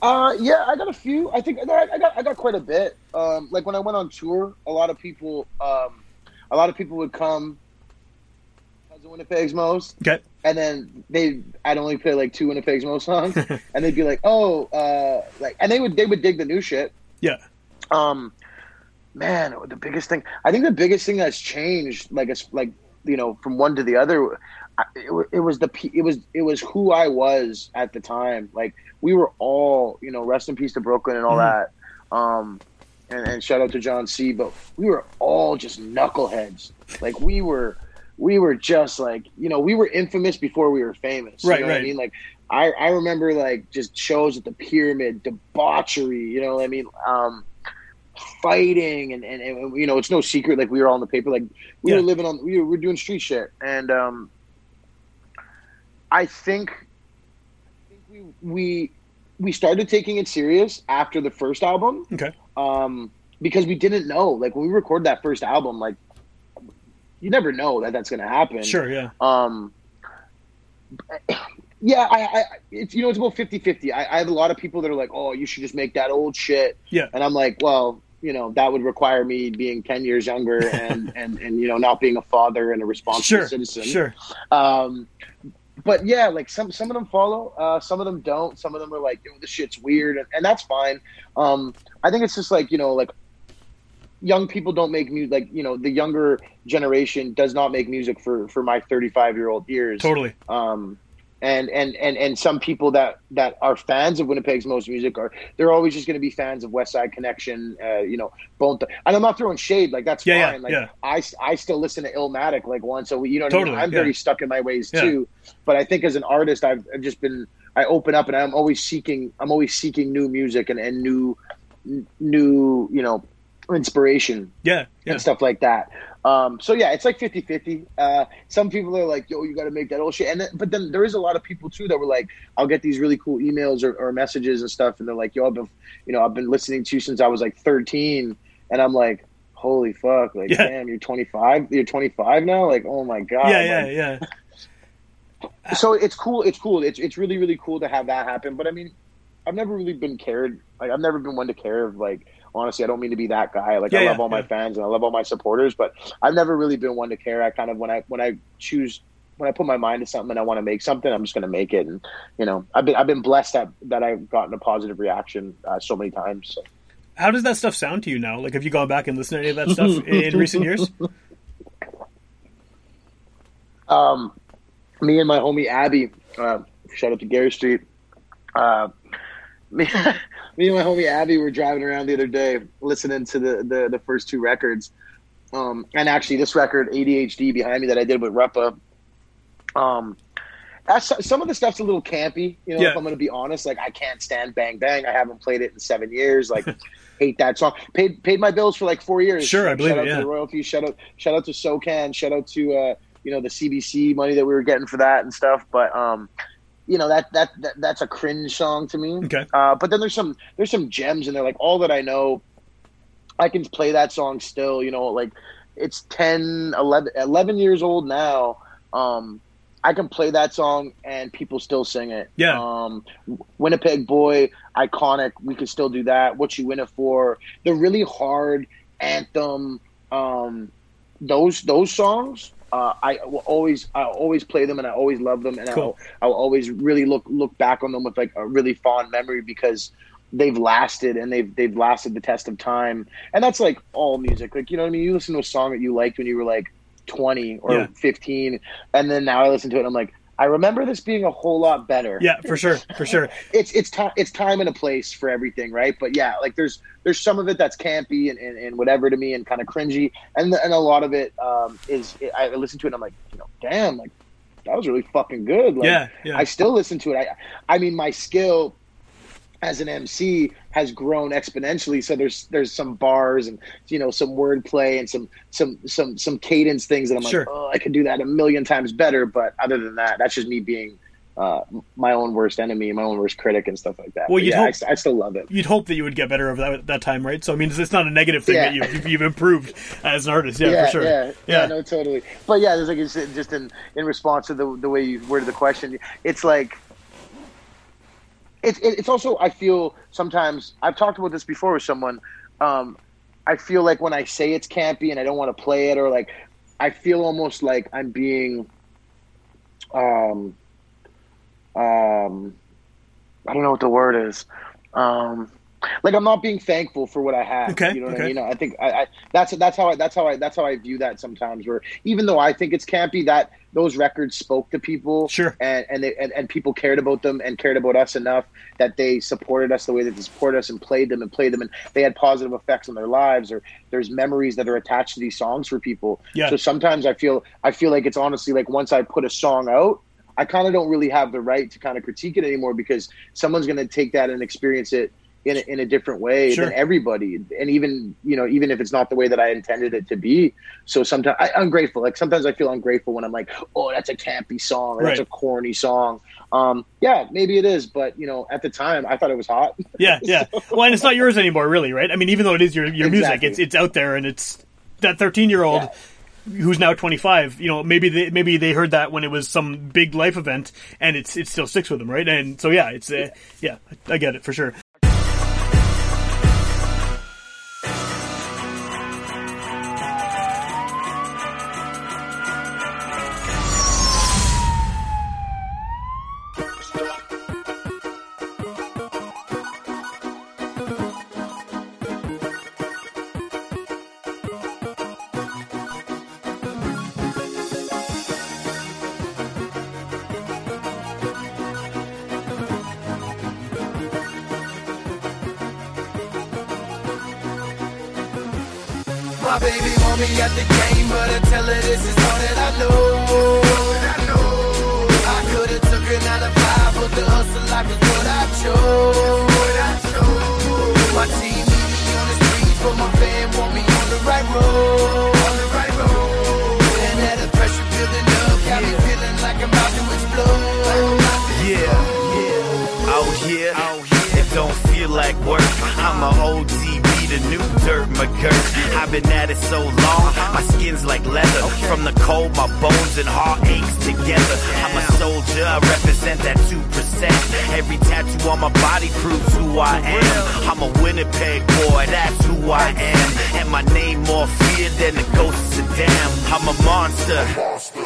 Uh, yeah, I got a few. I think I got I got quite a bit. Um, like when I went on tour, a lot of people, um, a lot of people would come because of Winnipeg's most, Okay. and then they I'd only play like two Winnipeg's most songs, and they'd be like, oh, uh, like, and they would they would dig the new shit. Yeah. Um, man, the biggest thing I think the biggest thing that's changed, like it's like you know from one to the other, it, it was the it was it was who I was at the time. Like we were all you know, rest in peace to Brooklyn and all that. Um, and, and shout out to Jon-C. But we were all just knuckleheads. Like we were. We were just like you know we were infamous before we were famous. You Right, know what right. I mean? Like I, I remember like just shows at the pyramid, debauchery, you know what I mean? Um, fighting and, and, and you know, it's no secret, like we were all in the paper, like we Yeah. were living on, we were, we were doing street shit. And, um, I think, I think we, we, we started taking it serious after the first album Okay. Um, because we didn't know. Like when we recorded that first album, like you never know that that's going to happen. Sure. Yeah. Um, yeah, I, I it's you know it's about 50-50. I, I have a lot of people that are like, oh, you should just make that old shit. Yeah. and I'm like, well, you know, that would require me being ten years younger and and and you know not being a father and a responsible Sure. citizen. Sure. Um, but yeah, like some some of them follow, uh, some of them don't. Some of them are like, yo, this shit's weird, and, and that's fine. Um, I think it's just like you know, like young people don't make music. Like you know, the younger generation does not make music for for my 35 year old ears. Totally. Um, and and and and some people that that are fans of Winnipeg's most music are they're always just going to be fans of Westside Connection. Uh, you know, Bone. Th- and I'm not throwing shade. Like that's Yeah, yeah, fine. like yeah. I I still listen to Illmatic like once a week. You know, I Totally, mean? I'm yeah. very stuck in my ways Yeah. too. But I think as an artist, I've, I've just been I open up and I'm always seeking I'm always seeking new music and and new new you know inspiration Yeah. Yeah. and stuff like that. Um, so yeah, it's like 50 50. Uh, some people are like, yo, you got to make that old shit. And then, but then there is a lot of people too that were like, I'll get these really cool emails or, or messages and stuff. And they're like, yo, I've been, you know, I've been listening to you since I was like 13. And I'm like, holy fuck. Like, Yeah. damn, you're 25. You're 25 now. Like, oh my God. Yeah. Yeah. Yeah. so it's cool. It's cool. It's, it's really, really cool to have that happen. But I mean, I've never really been cared. Like, I've never been one to care of like, honestly, I don't mean to be that guy. Like, Yeah, I yeah, love all my fans and I love all my supporters, but I've never really been one to care. I kind of when I when I choose when I put my mind to something and I want to make something, I'm just going to make it. And you know, I've been I've been blessed that that I've gotten a positive reaction uh, so many times. So. How does that stuff sound to you now? Like, have you gone back and listened to any of that stuff in recent years? um, me and my homie Abby, uh, shout out to Gary Street. Uh, me, me and my homie Abby were driving around the other day, listening to the the, the first two records. Um, and actually, this record, ADHD, behind me that I did with Repa. Um, some of the stuff's a little campy, you know. Yeah. If I'm going to be honest, like I can't stand Bang Bang. I haven't played it in seven years. Like, hate that song. Paid paid my bills for like four years. Sure, I believe shout it, out yeah. to the royalties. Shout out shout out to SOCAN. Shout out to uh, you know the CBC money that we were getting for that and stuff. But um, you know that that, that that's a cringe song to me. Okay. Uh, but then there's some there's some gems in there. Like all that I know, I can play that song still. You know, like it's 10, 11, 11 years old now. Um, I can play that song and people still sing it. Yeah. Um, Winnipeg Boy, iconic. We could still do that. What you win it for? The really hard anthem. Um, those those songs. Uh, I will always I always play them and I always love them. And Cool. I'll, I'll always really look look back on them with like a really fond memory because they've lasted and they've they've lasted the test of time. And that's like all music. Like you know what I mean? You listen to a song that you liked when you were like 20 or Yeah. 15 and then now I listen to it and I'm like I remember this being a whole lot better Yeah, for sure, for sure. it's it's time it's time and a place for everything, right? But yeah, like there's there's some of it that's campy and, and, and whatever to me and kind of cringy, and and a lot of it um, is I listen to it and I'm like, you know, damn, like that was really fucking good. Like, Yeah, yeah. I still listen to it. I I mean, my skill as an MC has grown exponentially. So there's there's some bars and you know some wordplay and some some some some cadence things that I'm Sure. like, oh, I could do that a million times better. But other than that, that's just me being uh, my own worst enemy, my own worst critic, and stuff like that. Well, you'd yeah, I hope- st- I, still love it. You'd hope that you would get better over that at that time, right? So I mean, it's not a negative thing Yeah. that you've, you've improved as an artist. Yeah, yeah, for sure. yeah, yeah, no, totally. But yeah, there's like it's just in in response to the the way you worded the question, it's like it's it's also I feel sometimes I've talked about this before with someone. Um, I feel like when I say it's campy and I don't want to play it, or like I feel almost like I'm being, um, um, I don't know what the word is. Um, like I'm not being thankful for what I have. Okay, you know what okay. I mean? I think I, I that's that's how I that's how I that's how I view that sometimes. Where even though I think it's campy, that those records spoke to people, Sure. and and, they, and and people cared about them and cared about us enough that they supported us the way that they supported us and played them and played them and they had positive effects on their lives or there's memories that are attached to these songs for people. Yeah. So sometimes I feel I feel like it's honestly like once I put a song out. I kind of don't really have the right to kind of critique it anymore because someone's going to take that and experience it in a, in a different way Sure. than everybody, and even you know even if it's not the way that I intended it to be. So sometimes I, I'm grateful. Like sometimes I feel ungrateful when I'm like, oh, that's a campy song, or that's a corny song. Um, yeah, maybe it is, but you know, at the time, I thought it was hot. Yeah, yeah. Well, and it's not yours anymore, really, right? I mean, even though it is your your music, it's it's out there, and it's that thirteen year old who's now twenty five. You know, maybe they maybe they heard that when it was some big life event, and it's it still sticks with them, right? And so yeah, it's uh, yeah, I get it for sure. My baby want me at the game, but I tell her this is all that I know. I could've took her nine to five, but the hustle life is what I chose. My team need me on the streets, but my fan want me on the right road. And that the pressure building up, got me feeling like I'm about to explode. Yeah, yeah. Out here, it don't feel like work. I'm a ODB, the new dirt McGirt. I've been at it so long, my skin's like leather. From the cold, my bones and heart aches together. I'm a soldier, I represent that 2%. Every tattoo on my body proves who I am. I'm a Winnipeg boy, that's who I am. And my name more feared than the ghost of damn. I'm a monster,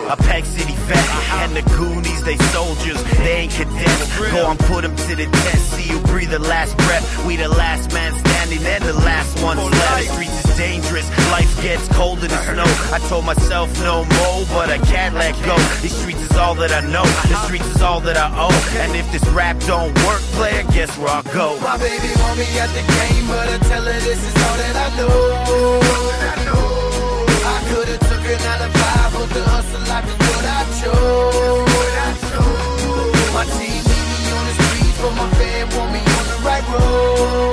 a Pack City vet. And the Goonies, they soldiers, they ain't cadets. Go on, put them to the test, see you breathe the last breath. We the last man standing and the last ones left. The streets is dangerous, life gets cold in the snow. I told myself no more, but I can't let go. These streets is all that I know, the streets is all that I owe. And if this rap don't work, player, guess where I go. My baby want me at the game, but I tell her this is all that I know. Could've nine to five, but the hustle life is what I chose. My team need me on the streets, but my fan want me on the right road.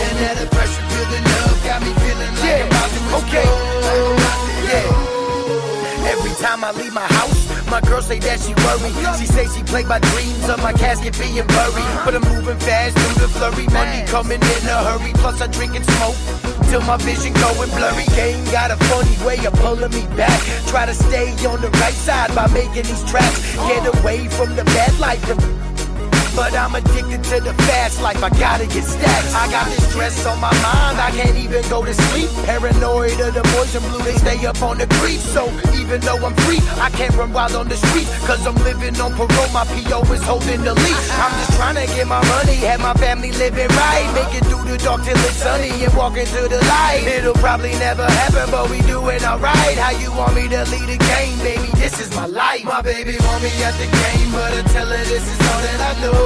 And that the pressure building up, got me feeling like I'm about to explode. Yeah. Every time I leave my house, my girl say that she worry. She say she play my dreams of my casket being buried. But I'm moving fast through the flurry. Money coming in a hurry. Plus I drink and smoke till my vision going blurry. Game got a funny way of pulling me back. Try to stay on the right side by making these tracks. Get away from the bad life. But I'm addicted to the fast life. I gotta get stacks. I got this stress on my mind. I can't even go to sleep. Paranoid of the boys in blue. They stay up on the creep. So even though I'm free, I can't run wild on the street. Cause I'm living on parole. My PO is holding the leash. I'm just trying to get my money. Have my family living right. Make it through the dark till it's sunny and walk into the light. It'll probably never happen, but we doing alright. How you want me to lead the game, baby? This is my life. My baby want me at the game, but I tell her this is all that I know.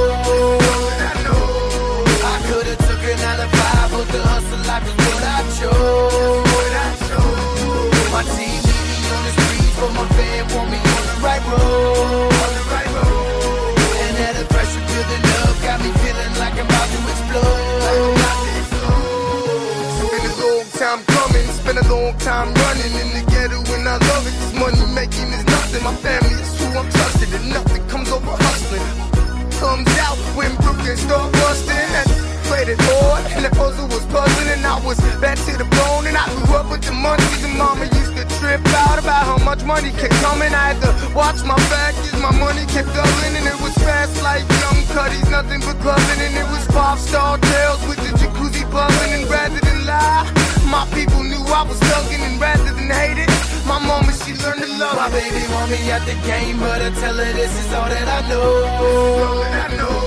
Time coming, it's a long time running in the ghetto and I love it. This money making is nothing. My family is who I'm trusting, and nothing comes over hustling. Comes out when Brooklyn start busting. And played it hard, and the puzzle was puzzling, and I was back to the bone. And I grew up with the monkeys, and mama used to trip out about how much money kept coming. I had to watch my back as my money kept doubling, and it was fast like young cutties, nothing but clubbing, and it was five star tales with the jacuzzi bubbling, and rather than lie, my people knew I was thugging, and rather than hate it, my mama she learned to love. My baby want me at the game, but I tell her this is all that I know. All that I know.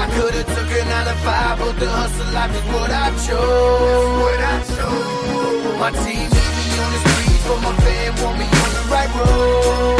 I could've took a nine to five, but the hustle life is what I chose. What I chose. My team need me on the streets, but my fan want me on the right road.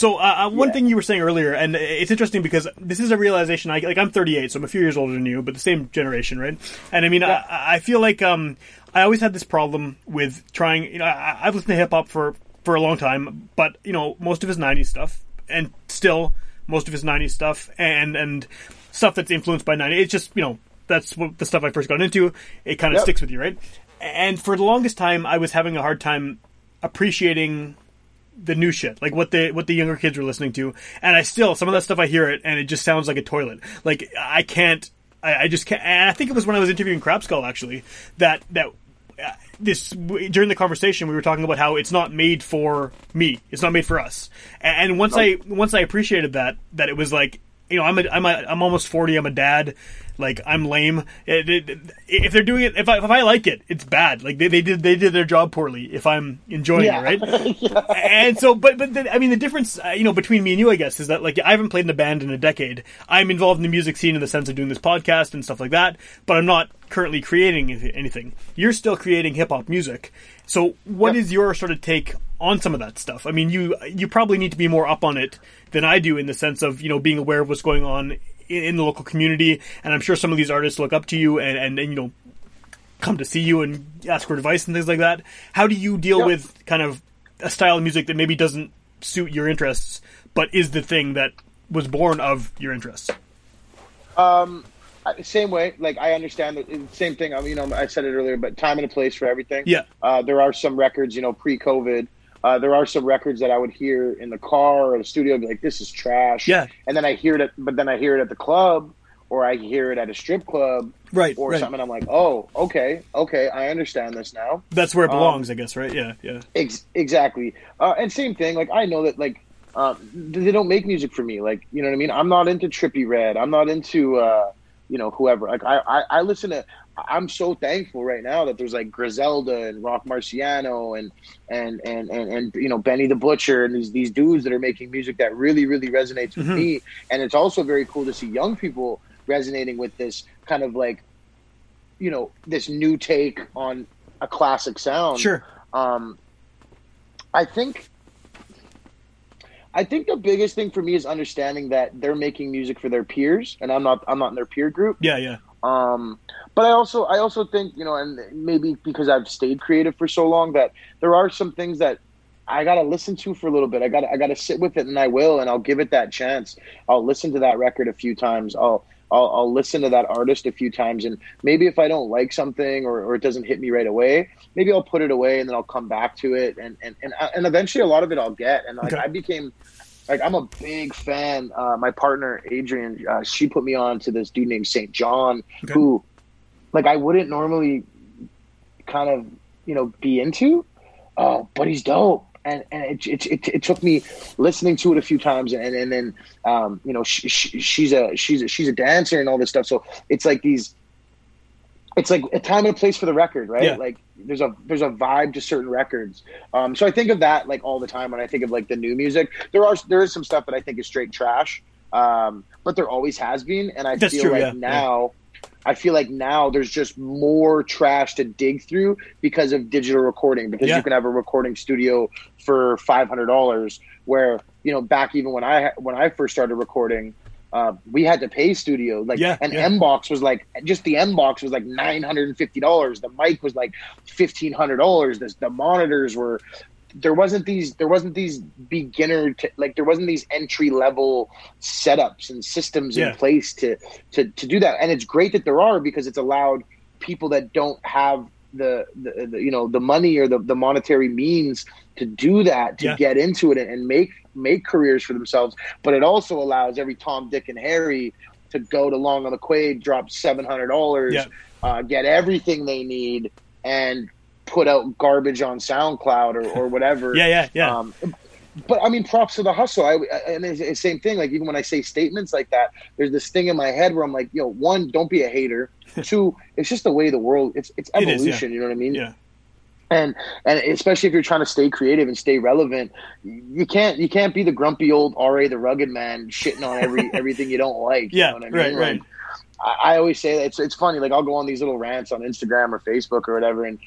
So uh, uh, one Yeah. thing you were saying earlier, and it's interesting because this is a realization. I like I'm 38, so I'm a few years older than you, but the same generation, right? And I mean, I, I feel like um, I always had this problem with trying. You know, I, I've listened to hip hop for for a long time, but you know, most of his 90s stuff, and still most of his 90s stuff, and and stuff that's influenced by 90s. It's just you know that's what the stuff I first got into. It kind of Yep. sticks with you, right? And for the longest time, I was having a hard time appreciating the new shit, like what the what the younger kids were listening to, and I still some of that stuff I hear it and it just sounds like a toilet. Like I can't, I, I just can't. And I think it was when I was interviewing Crab Skull actually that that uh, this during the conversation we were talking about how it's not made for me, it's not made for us. And, and once I once I appreciated that that it was like you know I'm a, I'm a, I'm almost forty, I'm a dad. Like I'm lame. It, it, if they're doing it, if I if I like it, it's bad. Like they, they did they did their job poorly. If I'm enjoying Yeah. it, right? and so, but but the, I mean, the difference, uh, you know, between me and you, I guess, is that like I haven't played in a band in a decade. I'm involved in the music scene in the sense of doing this podcast and stuff like that, but I'm not currently creating anything. You're still creating hip hop music. So, what is your sort of take on some of that stuff? I mean, you you probably need to be more up on it than I do in the sense of you know being aware of what's going on in, the local community, and I'm sure some of these artists look up to you and and, and you know come to see you and ask for advice and things like that. How do you deal with kind of a style of music that maybe doesn't suit your interests, but is the thing that was born of your interests? I- same way. Like I understand the same thing. I mean, you know, I said it earlier, but time and a place for everything. Yeah. Uh, there are some records, you know, pre-COVID. Uh, there are some records that I would hear in the car or the studio, be like, "This is trash." Yeah. And then I hear it, at, but then I hear it at the club, or I hear it at a strip club, Right, or right. something. I'm like, "Oh, okay, okay, I understand this now." That's where it Um, belongs, I guess, right? Yeah, yeah. Ex- exactly. Uh, and same thing. Like I know that like um, they don't make music for me. Like you know what I mean. I'm not into Trippie Redd. I'm not into uh, you know whoever. Like I, I I listen to. I'm so thankful right now that there's like Griselda and Rock Marciano and and and and, and you know Benny the Butcher and these these dudes that are making music that really really resonates with me. And it's also very cool to see young people resonating with this kind of like you know this new take on a classic sound Sure. um, I think I think the biggest thing for me is understanding that they're making music for their peers, and I'm not. I'm not in their peer group. Yeah, yeah. Um, but I also I also think you know, and maybe because I've stayed creative for so long that there are some things that I gotta listen to for a little bit. I got to I gotta sit with it, and I will, and I'll give it that chance. I'll listen to that record a few times. I'll I'll, I'll listen to that artist a few times, and maybe if I don't like something or, or it doesn't hit me right away, maybe I'll put it away and then I'll come back to it, and and and, and eventually a lot of it I'll get. And like Okay. I became like I'm a big fan. Uh, my partner Adrian, uh, she put me on to this dude named Saint John, Okay. who, like, I wouldn't normally kind of you know be into, uh, but he's dope. And and it, it, it, it took me listening to it a few times, and and then um, you know she, she, she's a she's a, she's a dancer and all this stuff. So it's like these, it's like a time and a place for the record, right? Yeah. Like there's a there's a vibe to certain records. Um, so I think of that like all the time when I think of like the new music. There are there is some stuff that I think is straight trash, um, but there always has been, and I That's feel true, like yeah, now. I feel like now there's just more trash to dig through because of digital recording. Because Yeah. you can have a recording studio for five hundred dollars, where you know back even when I when I first started recording, uh, we had to pay studio like Yeah, an yeah. Mbox was like just the Mbox was like nine hundred and fifty dollars. The mic was like fifteen hundred dollars. The the monitors were there wasn't these there wasn't these beginner to, like there wasn't these entry level setups and systems Yeah. in place to, to to do that and it's great that there are because it's allowed people that don't have the, the, the you know the money or the, the monetary means to do that to Yeah. get into it and, and make make careers for themselves but it also allows every tom dick and harry to go to Long & McQuade drop seven hundred dollars Yeah. uh, get everything they need and put out garbage on SoundCloud or, or whatever. Yeah, yeah, yeah. Um, but I mean, props to the hustle. I, I- and it's the same thing. Like even when I say statements like that, there's this thing in my head where I'm like, yo, one, don't be a hater. Two, it's just the way the world. It's it's It is, evolution. You know what I mean? yeah. And and especially if you're trying to stay creative and stay relevant, you can't you can't be the grumpy old R.A. the Rugged Man shitting on every everything you don't like. Yeah, you know what I right, mean? right. Like, I, I always say that it's it's funny. Like I'll go on these little rants on Instagram or Facebook or whatever, and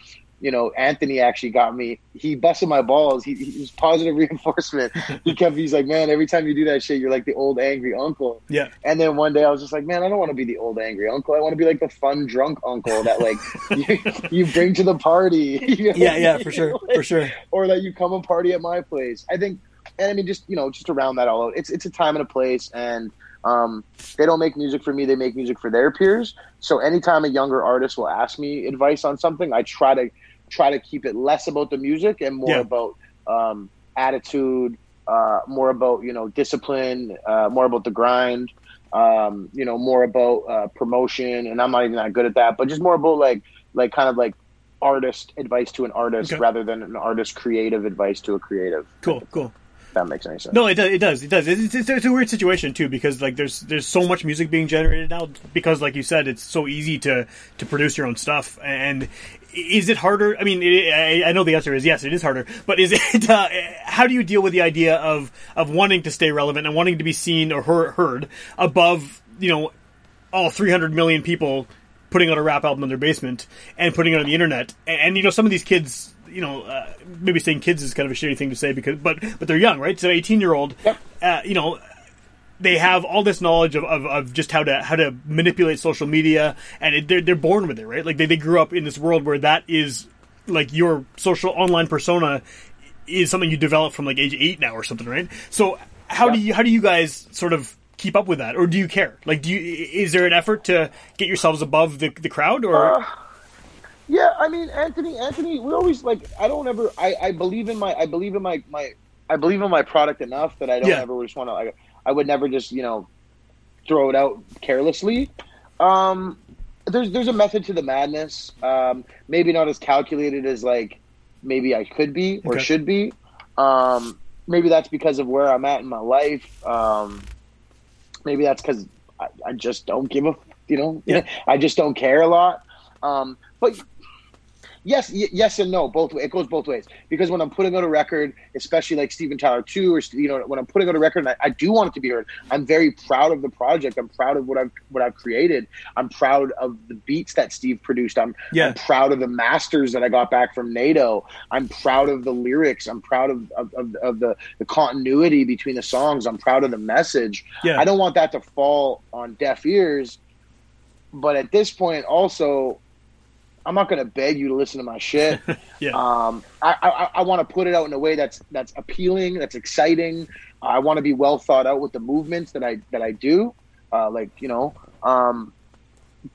you know Anthony actually got me. He busted my balls. He, he was positive reinforcement. He kept. He's like, man, every time you do that shit, you're like the old angry uncle. Yeah. And then one day I was just like, man, I don't want to be the old angry uncle. I want to be like the fun drunk uncle that like you, you bring to the party. You know? Yeah, yeah, for sure, for sure. or that you come and party at my place. I think, and I mean, just you know, just to round that all out, it's it's a time and a place, and um, they don't make music for me; they make music for their peers. So anytime a younger artist will ask me advice on something, I try to try to keep it less about the music and more Yeah. about um, attitude, uh, more about you know discipline, uh, more about the grind. Um, you know, more about uh, promotion, and I'm not even that good at that, but just more about like, like kind of like artist advice to an artist Okay. rather than an artist creative advice to a creative. Cool, cool. That makes any sense. No, it does. It does. It does. It's, it's, it's a weird situation too because like there's there's so much music being generated now because like you said it's so easy to to produce your own stuff and is it harder? I mean, it, I, I know the answer is yes, it is harder. But is it? Uh, how do you deal with the idea of of wanting to stay relevant and wanting to be seen or heard, heard above you know all 300 million people putting out a rap album in their basement and putting it on the internet. And, and, you know, some of these kids, you know, uh, maybe saying kids is kind of a shitty thing to say because, but but they're young, right? So, 18 year old, uh, you know. They have all this knowledge of, of, of just how to how to manipulate social media, and it, they're they're born with it, right? Like they, they grew up in this world where that is like your social online persona is something you develop from like age eight now or something, right? So how do you how do you guys sort of keep up with that, or do you care? Like, do you is there an effort to get yourselves above the the crowd, or Uh, Yeah, I mean, Anthony. Anthony, we always like. I don't ever. I, I believe in my. I believe in my my. I believe in my product enough that I don't Yeah. ever just want to. Like, I would never just you know throw it out carelessly. Um, there's there's a method to the madness. Um, maybe not as calculated as like maybe I could be or Okay. should be. Um, maybe that's because of where I'm at in my life. Um, maybe that's because I, I just don't give a you know Yeah. I just don't care a lot. Um, but yes, y- yes and no. Both it goes both ways because when I'm putting out a record, especially like Steven Tyler two, or you know when I'm putting out a record, and I, I do want it to be heard. I'm very proud of the project. I'm proud of what I've what I've created. I'm proud of the beats that Steve produced. I'm Yeah. I'm proud of the masters that I got back from NATO. I'm proud of the lyrics. I'm proud of of, of, of the, the continuity between the songs. I'm proud of the message. Yeah. I don't want that to fall on deaf ears. But at this point, also, I'm not going to beg you to listen to my shit. yeah, Um, I, I, I want to put it out in a way that's that's appealing, that's exciting. I want to be well thought out with the movements that I that I do, uh, like you know, um,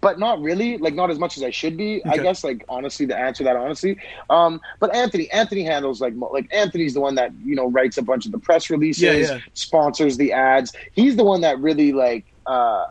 but not really, like not as much as I should be. I guess, like honestly, to answer that honestly. Um, but Anthony, Anthony handles like like Anthony's the one that you know writes a bunch of the press releases, Yeah, yeah. sponsors the ads. He's the one that really like. Uh,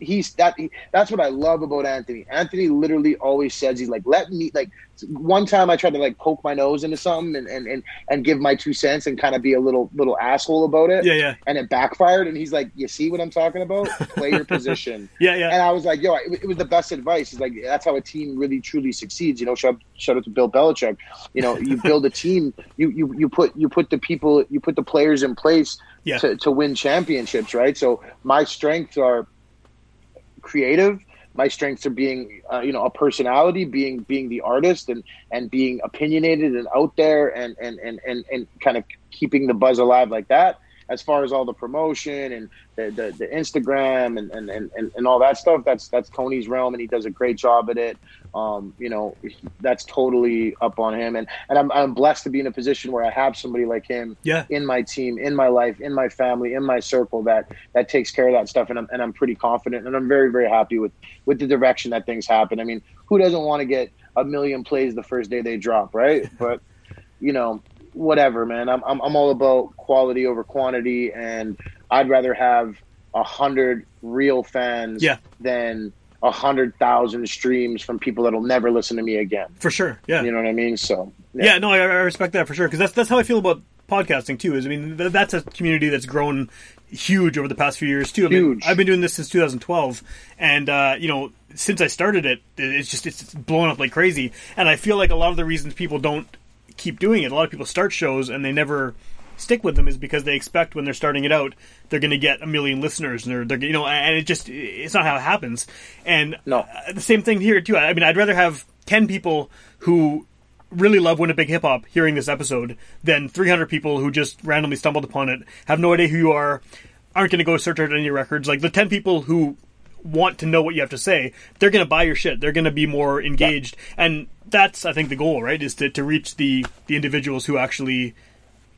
he's that he, that's what I love about Anthony. Anthony literally always says he's like, let me like one time I tried to like poke my nose into something and and, and, and give my two cents and kind of be a little little asshole about it. yeah, yeah, And it backfired and he's like, You see what I'm talking about? Play your position. yeah, yeah. And I was like, yo, it, it was the best advice. It's like that's how a team really truly succeeds. You know, shout, shout out to Bill Belichick. You know, you build a team. You you you put you put the people you put the players in place Yeah. to to win championships, right? So my strengths are creative. My strengths are being, uh, you know, a personality, being being the artist, and and being opinionated and out there, and and and and, and kind of keeping the buzz alive like that. as far as all the promotion and the the, the Instagram and, and, and, and all that stuff, that's that's Tony's realm, and he does a great job at it. Um, you know, that's totally up on him, and and I'm I'm blessed to be in a position where I have somebody like him Yeah. in my team, in my life, in my family, in my circle that that takes care of that stuff, and I'm and I'm pretty confident, and I'm very very happy with with the direction that things happen. I mean, who doesn't want to get a million plays the first day they drop, right? But you know, whatever, man. I'm I'm, I'm all about quality over quantity, and I'd rather have a hundred real fans Yeah. than a hundred thousand streams from people that'll never listen to me again. For sure. Yeah. You know what I mean? So Yeah, no, I, I respect that for sure because that's that's how I feel about podcasting too. Is I mean th- that's a community that's grown huge over the past few years too. I mean, Huge. I've been doing this since 2012, and uh, you know since I started it, it's just it's blown up like crazy. And I feel like a lot of the reasons people don't keep doing it, a lot of people start shows and they never stick with them is because they expect when they're starting it out they're going to get a million listeners and they're, they're you know and it just it's not how it happens and No. uh, the same thing here too i mean i'd rather have 10 people who really love Winnipeg hip hop hearing this episode than 300 people who just randomly stumbled upon it, have no idea who you are, aren't going to go search out any records. Like the 10 people who want to know what you have to say, they're going to buy your shit. They're going to be more engaged. And that's, I think, the goal, right? Is to, to reach the, the individuals who actually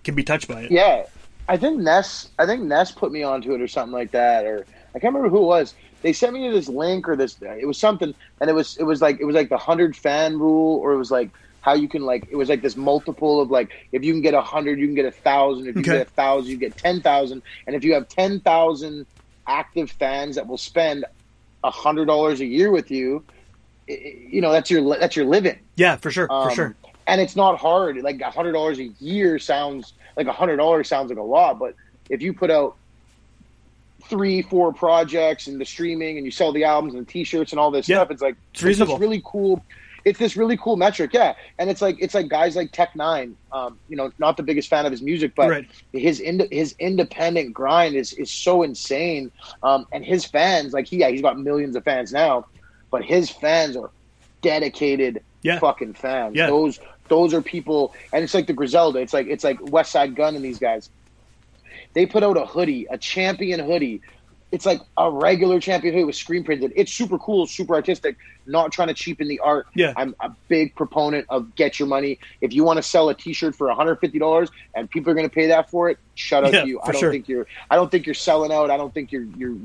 can be touched by it. Yeah, I think Ness. I think Ness put me onto it or something like that, or I can't remember who it was. They sent me to this link or this. It was something, and it was it was like it was like the hundred fan rule, or it was like how you can like it was like this multiple of like if you can get a hundred, you can get a thousand. If you Okay. get a thousand, you get ten thousand, and if you have ten thousand active fans that will spend a hundred dollars a year with you, i- i- you know that's your that's your living. Yeah, for sure, for Um, sure. And it's not hard. Like a hundred dollars a year sounds like a hundred dollars sounds like a lot, but if you put out three, four projects and the streaming and you sell the albums and the t-shirts and all this Yeah. stuff, it's like It's reasonable. this really cool. It's this really cool metric, yeah. And it's like it's like guys like Tech N9ne. Um, you know, not the biggest fan of his music, but Right. his ind- his independent grind is is so insane. Um, and his fans, like he, yeah, he's got millions of fans now, but his fans are dedicated Yeah. fucking fans. Yeah. Those those are people, and it's like the Griselda. It's like it's like Westside Gunn and these guys. They put out a hoodie, a champion hoodie. It's like a regular champion hoodie with screen printed. It's super cool, super artistic. Not trying to cheapen the art. Yeah. I'm a big proponent of get your money. If you want to sell a T-shirt for 150 dollars and people are going to pay that for it, shut up Yeah, to you. I don't sure. think you're. I don't think you're selling out. I don't think you're you're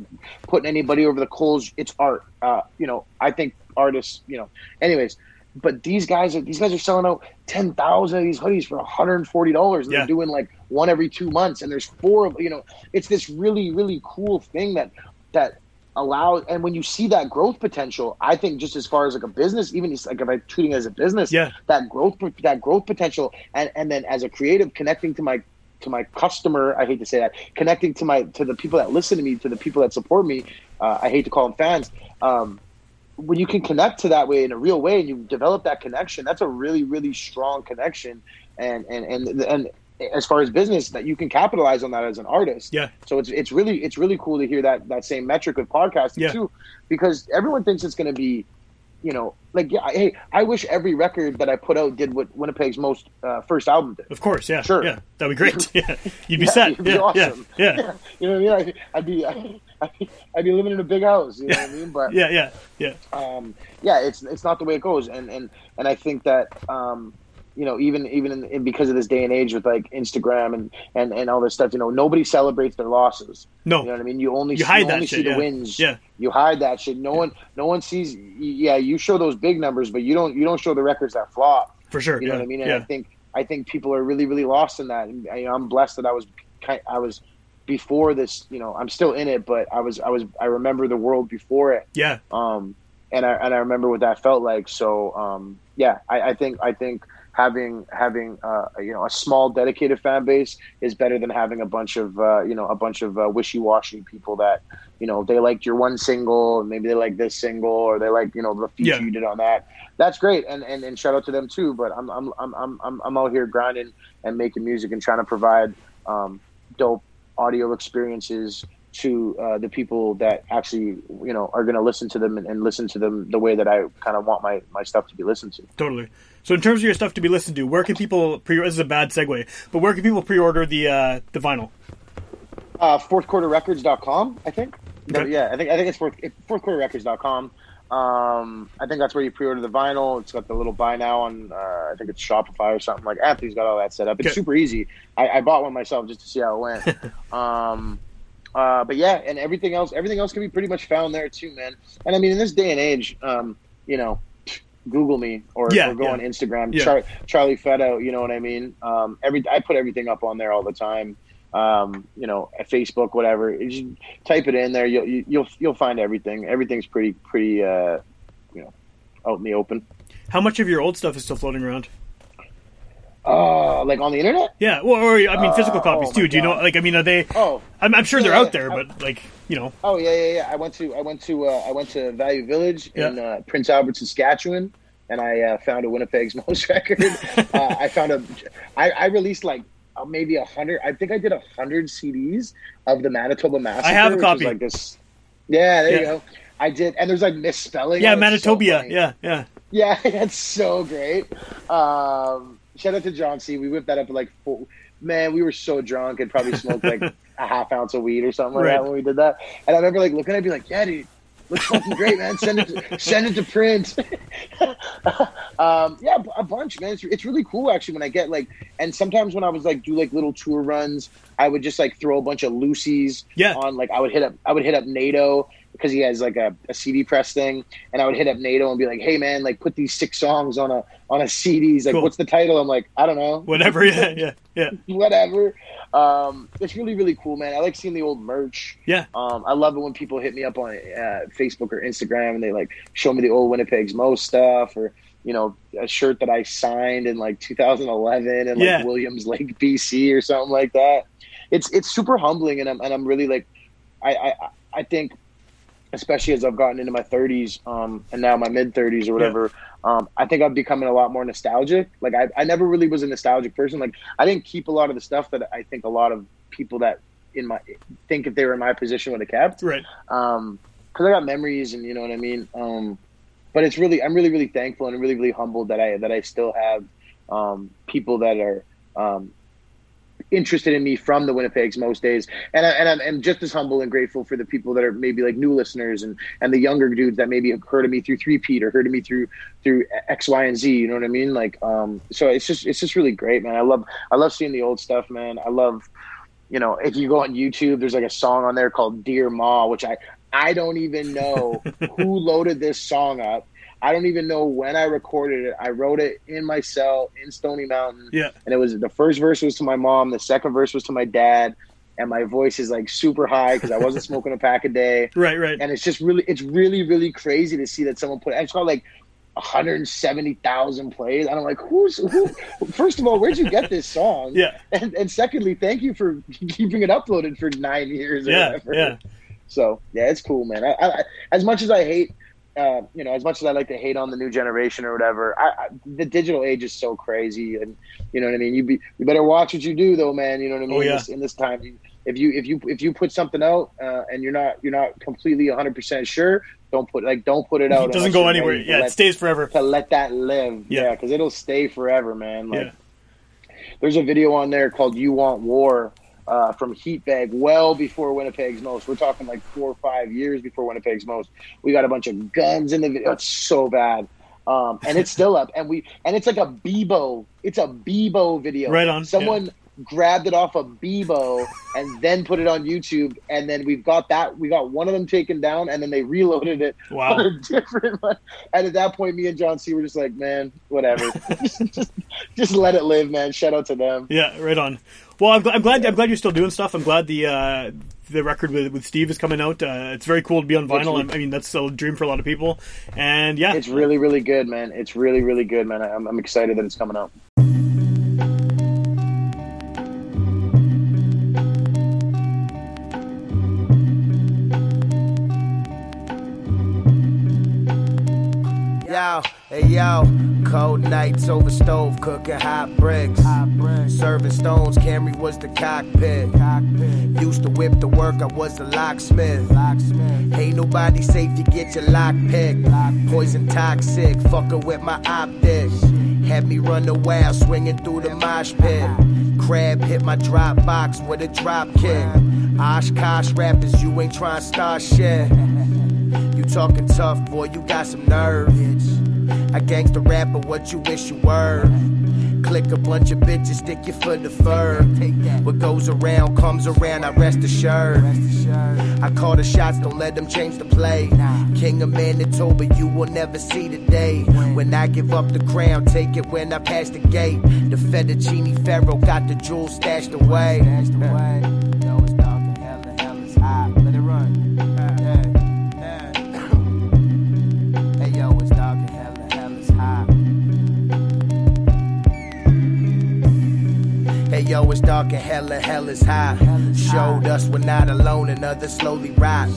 putting anybody over the coals. It's art. Uh, you know, I think artists. You know, anyways. But these guys are these guys are selling out ten thousand of these hoodies for one hundred and forty dollars. Yeah. They're doing like one every two months, and there's four of you know. It's this really really cool thing that that allows. And when you see that growth potential, I think just as far as like a business, even just like if I'm treating it as a business, Yeah. that growth that growth potential, and and then as a creative, connecting to my to my customer. I hate to say that. Connecting to my to the people that listen to me, to the people that support me. Uh, I hate to call them fans. Um, when you can connect to that way in a real way and you develop that connection, that's a really, really strong connection. And and and and as far as business, that you can capitalize on that as an artist. Yeah. So it's it's really it's really cool to hear that that same metric with podcasting Yeah. too, because everyone thinks it's going to be, you know, like yeah, hey, I wish every record that I put out did what Winnipeg's most uh, first album did. Of course, yeah. Sure. Yeah, that'd be great. Yeah. You'd be Yeah, set. it'd be yeah, awesome. yeah, yeah. You know what I mean? I'd be I'd, I'd be living in a big house. You know what I mean? But Yeah, yeah, yeah. um, yeah, it's it's not the way it goes, and and and I think that um, you know even even in, in because of this day and age with like Instagram and and and all this stuff, you know, nobody celebrates their losses. No. You know what I mean? You only You hide you only shit, see the yeah. wins. Yeah. You hide that shit. No one no one sees. Yeah, you show those big numbers, but you don't you don't show the records that flop. For sure. You know yeah, what I mean? And yeah. I think I think people are really really lost in that. And I, I'm blessed that I was I was before this. You know, I'm still in it, but I was I was I remember the world before it yeah. um, and I and I remember what that felt like. So um, yeah, I, I think I think having having uh, you know a small dedicated fan base is better than having a bunch of uh, you know a bunch of uh, wishy washy people that you know they liked your one single and maybe they like this single or they like you know the feature Yeah. you did on that. That's great, and, and, and shout out to them too. But I'm I'm I'm I'm I'm, I'm out here grinding and making music and trying to provide um, dope audio experiences to uh, the people that actually you know are going to listen to them and, and listen to them the way that I kind of want my, my stuff to be listened to. Totally. So in terms of your stuff to be listened to, where can people pre? This is a bad segue, but where can people pre-order the uh, the vinyl? uh, fourthquarterrecords.com, I think. Okay. Yeah, I think I think it's fourth fourthquarterrecords.com. Um, I think that's where you pre-order the vinyl. It's got the little buy now on. Uh, I think it's Shopify or something like. Anthony's got all that set up. It's super easy. I, I bought one myself just to see how it went. um, uh, but yeah, and everything else, everything else can be pretty much found there too, man. And I mean, in this day and age, um, you know, Google me or, Yeah, or go yeah. on Instagram, Yeah. Char- Charlie Fettah. You know what I mean? Um, every I put everything up on there all the time. Um, you know, Facebook, whatever. You just type it in there. You'll you, you'll you'll find everything. Everything's pretty pretty uh, you know out in the open. How much of your old stuff is still floating around? Uh, like on the internet? Yeah, well, or I mean, physical Uh, copies oh too. Do you know? Like, I mean, are they? Oh, I'm, I'm sure they're Yeah, out there, I- but like, you know, Oh yeah, yeah, yeah. I went to I went to uh, I went to Value Village in uh, Prince Albert, Saskatchewan, and I uh, found a Winnipeg's Most record. uh, I found a I, I released like uh, maybe a hundred. I think I did a hundred CDs of the Manitoba Massacre. I have a copy. like this. Yeah, there you go. I did, and there's like misspelling. yeah. It's so yeah, yeah. Yeah, that's so great. Um, shout out to Jon-C. We whipped that up at like four. Man, we were so drunk and probably smoked like a half ounce of weed or something like Right. that when we did that. And I remember like looking at it, be like, "Yeah, dude, looks fucking great, man. Send it, to, send it to print." um, yeah, a bunch, man. It's, it's really cool actually when I get like, and sometimes when I was like do like little tour runs, I would just like throw a bunch of Lucy's Yeah. on like I would hit up I would hit up NATO because he has like a, a CD press thing, and I would hit up NATO and be like, "Hey man, like put these six songs on a on a CD." He's like, Cool. "What's the title?" I'm like, "I don't know, Whatever. Yeah, yeah, yeah, whatever." Um, it's really really cool, man. I like seeing the old merch. yeah. Um, I love it when people hit me up on uh, Facebook or Instagram and they like show me the old Winnipeg's Mo stuff or you know a shirt that I signed in like 2011 and like Yeah. Williams Lake, BC or something like that. It's it's super humbling and I'm and I'm really like I I, I think especially as I've gotten into my 30s um, and now my mid 30s or whatever. Um, I think I'm becoming a lot more nostalgic. Like I, I never really was a nostalgic person. Like I didn't keep a lot of the stuff that I think a lot of people that in my think if they were in my position would have kept Right. um because i got memories and you know what i mean um but it's really i'm really really thankful and really really humbled that i that i still have um people that are um interested in me from the winnipegs most days. And, I, and I'm, I'm just as humble and grateful for the people that are maybe like new listeners and and the younger dudes that maybe have heard of me through three Pete or heard of me through through x y and z you know what i mean? Like um so it's just it's just really great man. I love i love seeing the old stuff man. I love you know, if you go on YouTube, there's like a song on there called "Dear Ma," which I I don't even know who loaded this song up. I don't even know when I recorded it. I wrote it in my cell in Stony Mountain, Yeah. and it was the first verse was to my mom, the second verse was to my dad, and my voice is like super high because I wasn't smoking a pack a day, Right. Right. and it's just really it's really really crazy to see that someone put. It's got like. 170,000 plays. And I'm like, who's who? First of all, where'd you get this song? Yeah. And, and secondly, thank you for keeping it uploaded for nine years. Or Yeah. whatever. Yeah. So yeah, it's cool, man. I, I, as much as I hate, uh, you know, as much as I like to hate on the new generation or whatever, I, I, the digital age is so crazy, and you know what I mean. You be, you better watch what you do, though, man. You know what I mean. Oh, yeah. in, this, in this time, if you if you if you put something out uh, and you're not you're not completely 100 percent sure, don't put like don't put it out. It doesn't go anywhere. Yeah. It stays forever. to let that live. Yeah. Yeah, because it'll stay forever, man. Like, Yeah. there's a video on there called "You Want War" uh, from Heatbag, well before Winnipeg's Most. We're talking like four or five years before Winnipeg's Most. We got a bunch of guns in the video. It's so bad. Um, and it's still up, and we and it's like a Bebo. It's a Bebo video. Right on, Someone grabbed it off of Bebo and then put it on YouTube, and then we've got that. We got one of them taken down, and then they reloaded it Wow. a different one. And at that point, me and Jon-C were just like, man, whatever. just, just let it live, man. Shout out to them. Yeah, right on. Well, I'm, gl- I'm glad. I'm glad you're still doing stuff. I'm glad the uh, the record with, with Steve is coming out. Uh, it's very cool to be on vinyl. It's- I mean, that's a dream for a lot of people. And yeah, It's really, really good, man. It's really, really good, man. I'm, I'm excited that it's coming out. Yo, hey yo, cold nights over stove cooking hot bricks. Serving stones, Camry was the cockpit. Used to whip the work, I was the locksmith. Ain't nobody safe to get your lock picked. Poison toxic, fucker with my optics. Had me run the wild, swinging through the mosh pit. crab hit my drop box with a drop kick. Oshkosh rappers, you ain't trying to start shit. Talking tough, boy, you got some nerve. I gangsta rapper, what you wish you were. Click a bunch of bitches, stick your foot to the fur. What goes around comes around, I rest assured. I call the shots, don't let them change the play. King of Manitoba, you will never see the day. When I give up the crown, take it when I pass the gate. The fettuccine pharaoh got the jewels stashed away. Yo, it's dark and hella, hell is high. Showed us we're not alone and others slowly rock.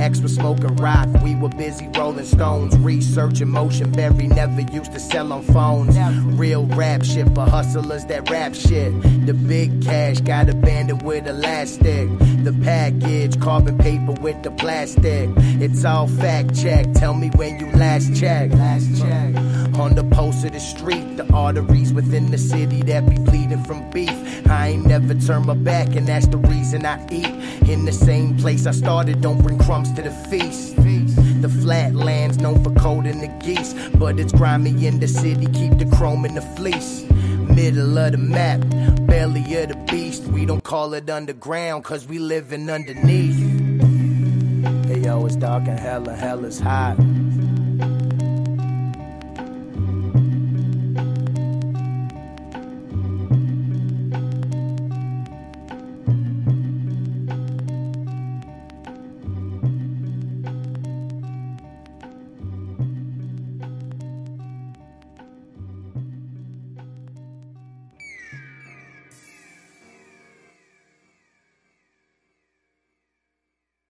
X was smoking rock, we were busy rolling stones. Researching motion, Berry never used to sell on phones. Real rap shit for hustlers that rap shit. The big cash got abandoned with elastic. The package, carbon paper with the plastic. It's all fact check. Tell me when you last check. Last check. Uh, on the post of the street, the arteries within the city that be bleeding from beef. I ain't never turned my back, and that's the reason I eat. In the same place I started, don't bring crumbs to the feast. The flatlands known for cold and the geese, but it's grimy in the city, keep the chrome in the fleece. Middle of the map, belly of the beast. We don't call it underground, cause we living underneath. Hey yo, it's dark and hella, hell is hot.